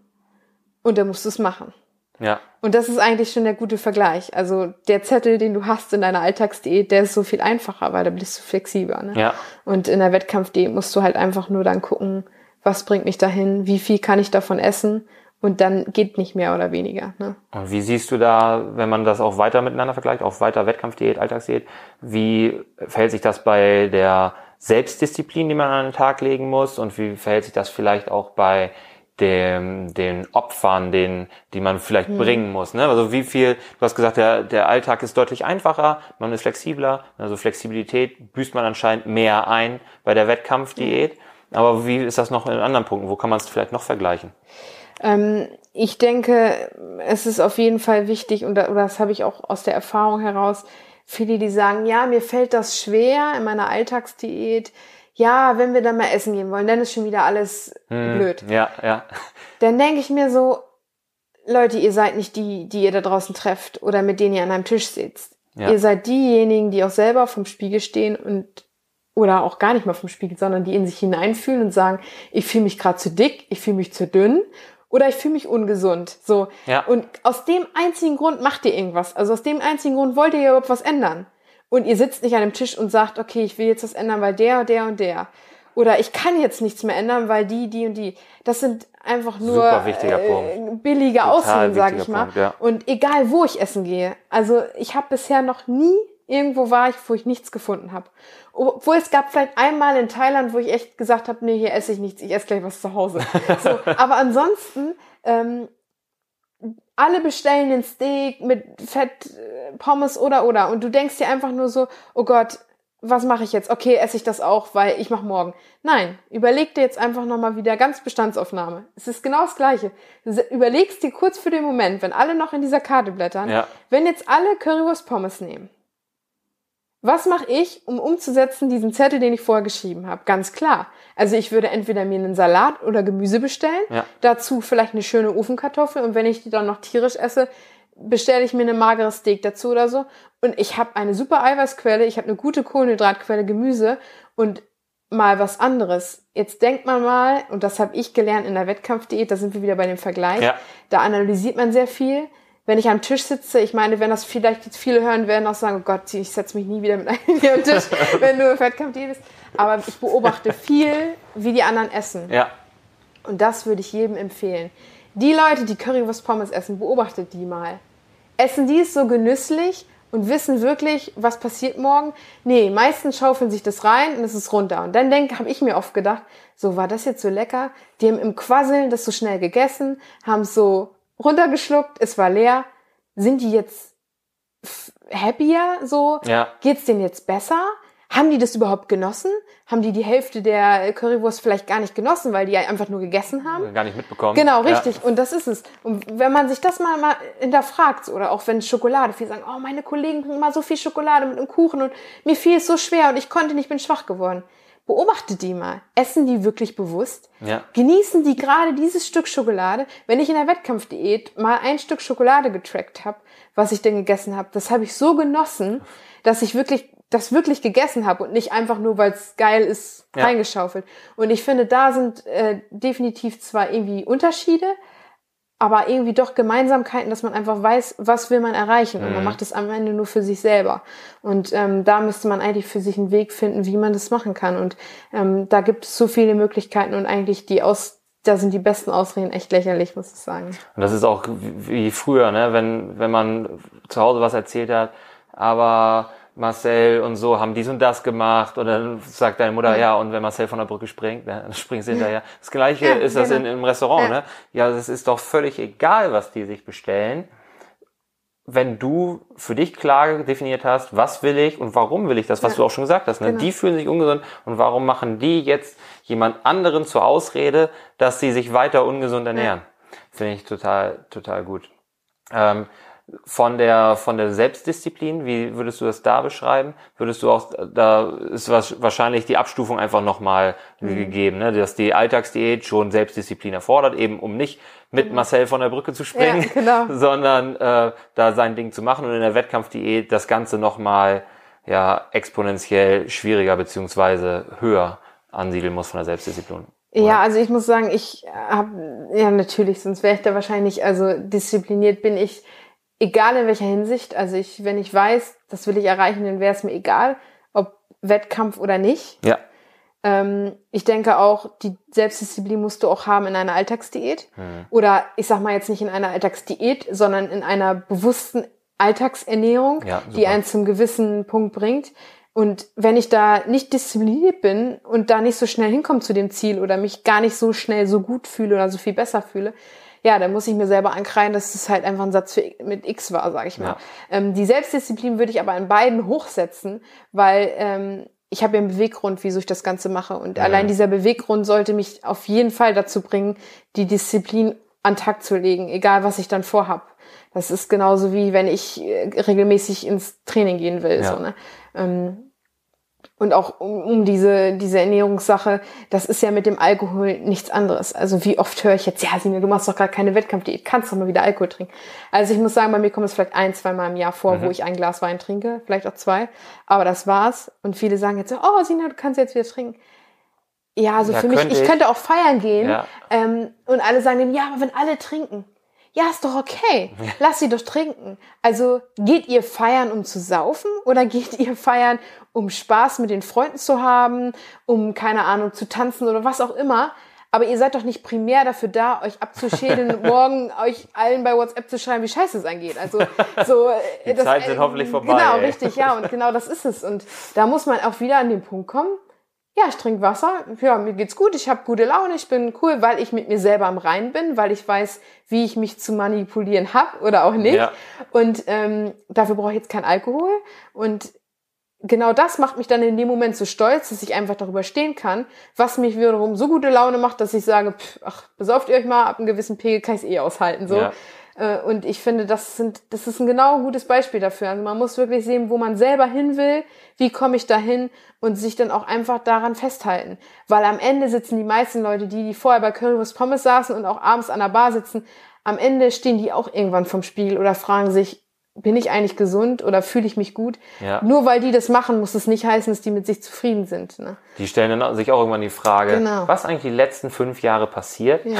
Und dann musst du es machen. Ja. Und das ist eigentlich schon der gute Vergleich. Also der Zettel, den du hast in deiner Alltagsdiät, der ist so viel einfacher, weil da bist du flexibler. Ne? Ja. Und in der Wettkampfdiät musst du halt einfach nur dann gucken, was bringt mich dahin, wie viel kann ich davon essen und dann geht nicht mehr oder weniger. Ne? Und wie siehst du da, wenn man das auch weiter miteinander vergleicht, auch weiter Wettkampfdiät, Alltagsdiät, wie verhält sich das bei der Selbstdisziplin, die man an den Tag legen muss und wie verhält sich das vielleicht auch bei dem, den Opfern, den, die man vielleicht bringen muss. Ne? Also wie viel, du hast gesagt, der, der Alltag ist deutlich einfacher, man ist flexibler, also Flexibilität büßt man anscheinend mehr ein bei der Wettkampfdiät. Aber wie ist das noch in anderen Punkten? Wo kann man es vielleicht noch vergleichen? Ähm, ich denke, es ist auf jeden Fall wichtig, und das habe ich auch aus der Erfahrung heraus, viele, die sagen, ja, mir fällt das schwer in meiner Alltagsdiät. Ja, wenn wir dann mal essen gehen wollen, dann ist schon wieder alles blöd. Ja, ja. Dann denke ich mir so, Leute, ihr seid nicht die, die ihr da draußen trefft oder mit denen ihr an einem Tisch sitzt. Ja. Ihr seid diejenigen, die auch selber vom Spiegel stehen und oder auch gar nicht mal vom Spiegel, sondern die in sich hineinfühlen und sagen, ich fühle mich gerade zu dick, ich fühle mich zu dünn oder ich fühle mich ungesund. So. Ja. Und aus dem einzigen Grund macht ihr irgendwas. Also aus dem einzigen Grund wollt ihr ja überhaupt was ändern. Und ihr sitzt nicht an dem Tisch und sagt, okay, ich will jetzt was ändern, weil der, der und der. Oder ich kann jetzt nichts mehr ändern, weil die, die und die. Das sind einfach nur äh, billige Total Ausreden, sag wichtiger ich mal. Punkt, ja. Und egal, wo ich essen gehe. Also ich habe bisher noch nie irgendwo war ich, wo ich nichts gefunden habe. Obwohl es gab vielleicht einmal in Thailand, wo ich echt gesagt habe, nee, hier esse ich nichts, ich esse gleich was zu Hause. [LAUGHS] So, aber ansonsten, ähm, alle bestellen den Steak mit Fett, äh, Pommes oder oder. Und du denkst dir einfach nur so, oh Gott, was mache ich jetzt? Okay, esse ich das auch, weil ich mache morgen. Nein, überleg dir jetzt einfach nochmal wieder ganz Bestandsaufnahme. Es ist genau das Gleiche. Du überlegst dir kurz für den Moment, wenn alle noch in dieser Karte blättern, Ja. wenn jetzt alle Currywurst Pommes nehmen, was mache ich, um umzusetzen diesen Zettel, den ich vorher geschrieben habe? Ganz klar. Also ich würde entweder mir einen Salat oder Gemüse bestellen, Ja. dazu vielleicht eine schöne Ofenkartoffel und wenn ich die dann noch tierisch esse, bestelle ich mir eine magere Steak dazu oder so. Und ich habe eine super Eiweißquelle, ich habe eine gute Kohlenhydratquelle Gemüse und mal was anderes. Jetzt denkt man mal, und das habe ich gelernt in der Wettkampfdiät, da sind wir wieder bei dem Vergleich, Ja. da analysiert man sehr viel. Wenn ich am Tisch sitze, ich meine, wenn das vielleicht jetzt viele hören, werden auch sagen, oh Gott, ich setze mich nie wieder mit einem hier am Tisch, [LAUGHS] wenn du im Wettkampfdiät bist. Aber ich beobachte viel, wie die anderen essen. Ja. Und das würde ich jedem empfehlen. Die Leute, die Currywurst Pommes essen, beobachtet die mal. Essen die es so genüsslich und wissen wirklich, was passiert morgen? Nee, meistens schaufeln sich das rein und es ist runter. Und dann denke, habe ich mir oft gedacht, so war das jetzt so lecker. Die haben im Quasseln das so schnell gegessen, haben es so runtergeschluckt, es war leer. Sind die jetzt happier so? Ja. Geht's denen jetzt besser? Haben die das überhaupt genossen? Haben die die Hälfte der Currywurst vielleicht gar nicht genossen, weil die einfach nur gegessen haben? Gar nicht mitbekommen. Genau, richtig. Ja. Und das ist es. Und wenn man sich das mal, mal hinterfragt, oder auch wenn Schokolade, viele sagen, oh, meine Kollegen bringen mal so viel Schokolade mit einem Kuchen und mir fiel es so schwer und ich konnte nicht, bin schwach geworden. Beobachtet die mal. Essen die wirklich bewusst? Ja. Genießen die gerade dieses Stück Schokolade? Wenn ich in der Wettkampfdiät mal ein Stück Schokolade getrackt habe, was ich denn gegessen habe, das habe ich so genossen, dass ich wirklich das wirklich gegessen habe und nicht einfach nur, weil es geil ist, ja. reingeschaufelt. Und ich finde, da sind äh, definitiv zwar irgendwie Unterschiede, aber irgendwie doch Gemeinsamkeiten, dass man einfach weiß, was will man erreichen. Und man mhm. macht es am Ende nur für sich selber. Und ähm, da müsste man eigentlich für sich einen Weg finden, wie man das machen kann. Und ähm, da gibt es so viele Möglichkeiten und eigentlich die aus, da sind die besten Ausreden echt lächerlich, muss ich sagen. Und das ist auch wie früher, ne? wenn, wenn man zu Hause was erzählt hat, aber Marcel und so haben dies und das gemacht und dann sagt deine Mutter, ja, und wenn Marcel von der Brücke springt, dann [LAUGHS] springt sie hinterher. [LAUGHS] Das gleiche ja, ist das genau. in, im Restaurant, ja. ne? Ja, es ist doch völlig egal, was die sich bestellen. Wenn du für dich klar definiert hast, was will ich und warum will ich das, was ja. du auch schon gesagt hast, ne? Genau. Die fühlen sich ungesund und warum machen die jetzt jemand anderen zur Ausrede, dass sie sich weiter ungesund ernähren? Finde ich total, total gut. Ähm, von der von der Selbstdisziplin, wie würdest du das da beschreiben? Würdest du auch da ist wahrscheinlich die Abstufung einfach nochmal mhm. gegeben, ne? dass die Alltagsdiät schon Selbstdisziplin erfordert, eben um nicht mit mhm. Marcel von der Brücke zu springen, ja, genau. [LAUGHS] sondern äh, da sein Ding zu machen und in der Wettkampfdiät das Ganze nochmal ja exponentiell schwieriger beziehungsweise höher ansiedeln muss von der Selbstdisziplin. Oder? Ja, also ich muss sagen, ich habe ja natürlich, sonst wäre ich da wahrscheinlich, also diszipliniert bin ich egal in welcher Hinsicht. Also ich, wenn ich weiß, das will ich erreichen, dann wäre es mir egal, ob Wettkampf oder nicht. Ja. Ähm, ich denke auch, die Selbstdisziplin musst du auch haben in einer Alltagsdiät. Mhm. Oder ich sag mal jetzt nicht in einer Alltagsdiät, sondern in einer bewussten Alltagsernährung, ja, die einen zum gewissen Punkt bringt. Und wenn ich da nicht diszipliniert bin und da nicht so schnell hinkomme zu dem Ziel oder mich gar nicht so schnell so gut fühle oder so viel besser fühle, ja, dann muss ich mir selber ankreien, dass es halt einfach ein Satz für, mit X war, sag ich mal. Ja. Ähm, die Selbstdisziplin würde ich aber in beiden hochsetzen, weil ähm, ich habe ja einen Beweggrund, wieso ich das Ganze mache. Und ja. allein dieser Beweggrund sollte mich auf jeden Fall dazu bringen, die Disziplin an Tag zu legen, egal was ich dann vorhab. Das ist genauso wie wenn ich äh, regelmäßig ins Training gehen will. Ja. So, ne? Ähm, und auch um, um diese, diese Ernährungssache, das ist ja mit dem Alkohol nichts anderes. Also wie oft höre ich jetzt, ja, Sina, du machst doch gerade keine Wettkampfdiät, kannst doch mal wieder Alkohol trinken. Also ich muss sagen, bei mir kommt es vielleicht ein, zwei Mal im Jahr vor, mhm. wo ich ein Glas Wein trinke, vielleicht auch zwei. Aber das war's. Und viele sagen jetzt so, oh, Sina, du kannst jetzt wieder trinken. Ja, also ja, für mich, ich, ich, könnte auch feiern gehen. Ja. Ähm, und alle sagen dann, ja, aber wenn alle trinken, ja, ist doch okay. Lass sie doch trinken. Also geht ihr feiern, um zu saufen oder geht ihr feiern, um Spaß mit den Freunden zu haben, um, keine Ahnung, zu tanzen oder was auch immer? Aber ihr seid doch nicht primär dafür da, euch abzuschädeln, [LAUGHS] morgen euch allen bei WhatsApp zu schreiben, wie scheiße es angeht. Also so [LAUGHS] Die das, Zeit sind äh, hoffentlich vorbei. Genau, ey. richtig, ja. Und genau das ist es. Und da muss man auch wieder an den Punkt kommen, ja, ich trinke Wasser, ja, mir geht's gut, ich habe gute Laune, ich bin cool, weil ich mit mir selber am Rein bin, weil ich weiß, wie ich mich zu manipulieren hab oder auch nicht. Ja. Und ähm, dafür brauche ich jetzt keinen Alkohol. Und genau das macht mich dann in dem Moment so stolz, dass ich einfach darüber stehen kann, was mich wiederum so gute Laune macht, dass ich sage, pff, ach, besauft ihr euch mal, ab einem gewissen Pegel kann ich eh aushalten. So. Ja. Äh, und ich finde, das sind, das ist ein genau gutes Beispiel dafür. Also man muss wirklich sehen, wo man selber hin will, wie komme ich dahin und sich dann auch einfach daran festhalten. Weil am Ende sitzen die meisten Leute, die, die vorher bei Currywurst Pommes saßen und auch abends an der Bar sitzen, am Ende stehen die auch irgendwann vom Spiegel oder fragen sich, bin ich eigentlich gesund oder fühle ich mich gut? Ja. Nur weil die das machen, muss es nicht heißen, dass die mit sich zufrieden sind. Ne? Die stellen dann sich auch irgendwann die Frage, genau. was eigentlich die letzten fünf Jahre passiert ja.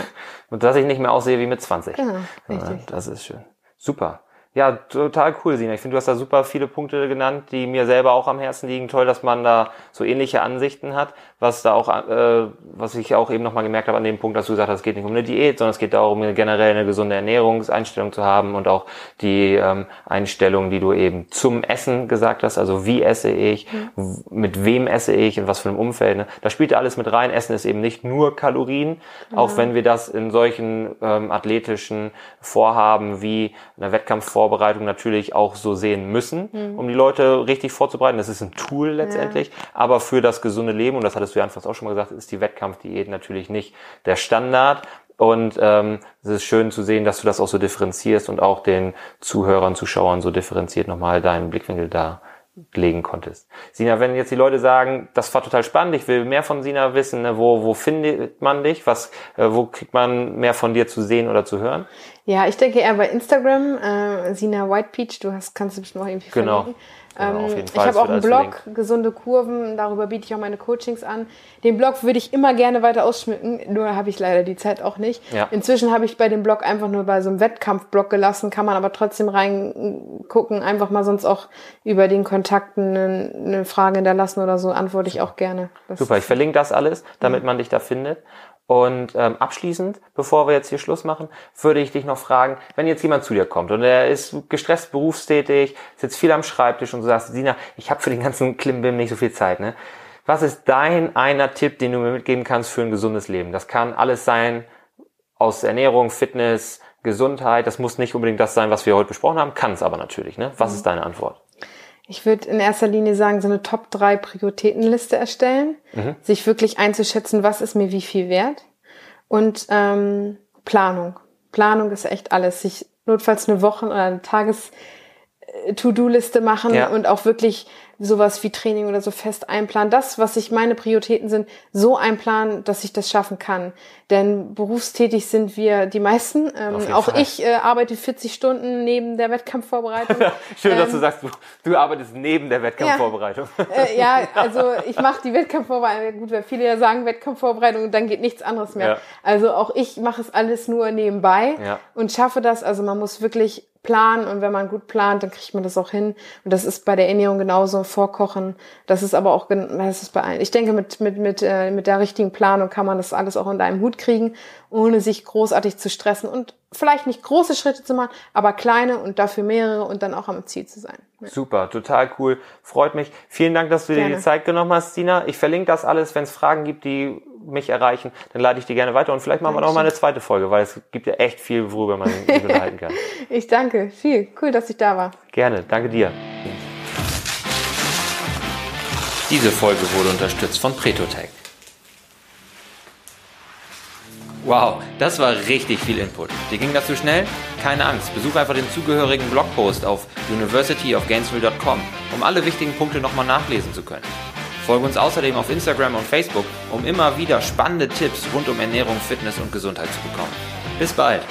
und [LAUGHS] dass ich nicht mehr aussehe wie mit 20. Genau, richtig. Das ist schön. Super. Ja, total cool, Sina. Ich finde, du hast da super viele Punkte genannt, die mir selber auch am Herzen liegen. Toll, dass man da so ähnliche Ansichten hat. Was da auch, äh, was ich auch eben nochmal gemerkt habe an dem Punkt, dass du gesagt hast, es geht nicht um eine Diät, sondern es geht darum, generell eine gesunde Ernährungseinstellung zu haben und auch die ähm, Einstellung, die du eben zum Essen gesagt hast. Also wie esse ich, mhm. mit wem esse ich, in was für einem Umfeld. Ne? Da spielt alles mit rein. Essen ist eben nicht nur Kalorien, mhm. auch wenn wir das in solchen ähm, athletischen Vorhaben wie einer Wettkampfvorbereitung natürlich auch so sehen müssen, mhm. um die Leute richtig vorzubereiten. Das ist ein Tool letztendlich, ja. aber für das gesunde Leben, und das hattest du ja anfangs auch schon mal gesagt, ist die Wettkampfdiät natürlich nicht der Standard. Und ähm, es ist schön zu sehen, dass du das auch so differenzierst und auch den Zuhörern, Zuschauern so differenziert nochmal deinen Blickwinkel da legen konntest. Sina, wenn jetzt die Leute sagen, das war total spannend, ich will mehr von Sina wissen, ne, wo, wo findet man dich? Was, äh, wo kriegt man mehr von dir zu sehen oder zu hören? Ja, ich denke eher bei Instagram, äh, Sina Whitepeach, du hast, kannst du bestimmt noch irgendwie genau. verlinken. Genau, ähm, ich habe auch einen Blog, verlinkt. gesunde Kurven, darüber biete ich auch meine Coachings an. Den Blog würde ich immer gerne weiter ausschmücken, nur habe ich leider die Zeit auch nicht. Ja. Inzwischen habe ich bei dem Blog einfach nur bei so einem Wettkampfblog gelassen, kann man aber trotzdem reingucken, einfach mal sonst auch über den Kontakten eine, eine Frage hinterlassen oder so, antworte ich auch gerne. Das Super, ich verlinke das alles, damit man dich da findet. Und ähm, abschließend, bevor wir jetzt hier Schluss machen, würde ich dich noch fragen, wenn jetzt jemand zu dir kommt und er ist gestresst berufstätig, sitzt viel am Schreibtisch und du sagst, Sina, ich habe für den ganzen Klimbim nicht so viel Zeit, ne? Was ist dein einer Tipp, den du mir mitgeben kannst für ein gesundes Leben? Das kann alles sein aus Ernährung, Fitness, Gesundheit. Das muss nicht unbedingt das sein, was wir heute besprochen haben, kann es aber natürlich. Ne? Was mhm. ist deine Antwort? Ich würde in erster Linie sagen, so eine Top 3 Prioritätenliste erstellen, mhm. sich wirklich einzuschätzen, was ist mir wie viel wert und ähm, Planung. Planung ist echt alles. Sich notfalls eine Wochen- oder eine Tages-To-Do-Liste machen ja. und auch wirklich sowas wie Training oder so fest einplanen. Das, was ich meine Prioritäten sind, so einplanen, dass ich das schaffen kann. Denn berufstätig sind wir die meisten. Ähm, auch Fall. ich äh, arbeite 40 Stunden neben der Wettkampfvorbereitung. [LAUGHS] Schön, ähm, dass du ähm, sagst, du, du, arbeitest neben der Wettkampfvorbereitung. Ja, äh, ja also ich mache die Wettkampfvorbereitung. Gut, weil viele ja sagen Wettkampfvorbereitung, dann geht nichts anderes mehr. Ja. Also auch ich mache es alles nur nebenbei ja. und schaffe das. Also man muss wirklich planen und wenn man gut plant, dann kriegt man das auch hin. Und das ist bei der Ernährung genauso, vorkochen. Das ist aber auch, das ist bei allen. Ich denke, mit, mit, mit, äh, mit der richtigen Planung kann man das alles auch in einem Hut kriegen, ohne sich großartig zu stressen und vielleicht nicht große Schritte zu machen, aber kleine und dafür mehrere und dann auch am Ziel zu sein. Ja. Super, total cool. Freut mich. Vielen Dank, dass du gerne. dir die Zeit genommen hast, Sina. Ich verlinke das alles, wenn es Fragen gibt, die mich erreichen, dann leite ich dir gerne weiter und vielleicht machen wir noch mal eine zweite Folge, weil es gibt ja echt viel, worüber man sich [LAUGHS] unterhalten kann. ich danke, viel. Cool, dass ich da war. Gerne, danke dir. Diese Folge wurde unterstützt von Pretotech. Wow, das war richtig viel Input. Dir ging das zu schnell? Keine Angst, besuch einfach den zugehörigen Blogpost auf universityofgainesville.com, um alle wichtigen Punkte nochmal nachlesen zu können. Folge uns außerdem auf Instagram und Facebook, um immer wieder spannende Tipps rund um Ernährung, Fitness und Gesundheit zu bekommen. Bis bald!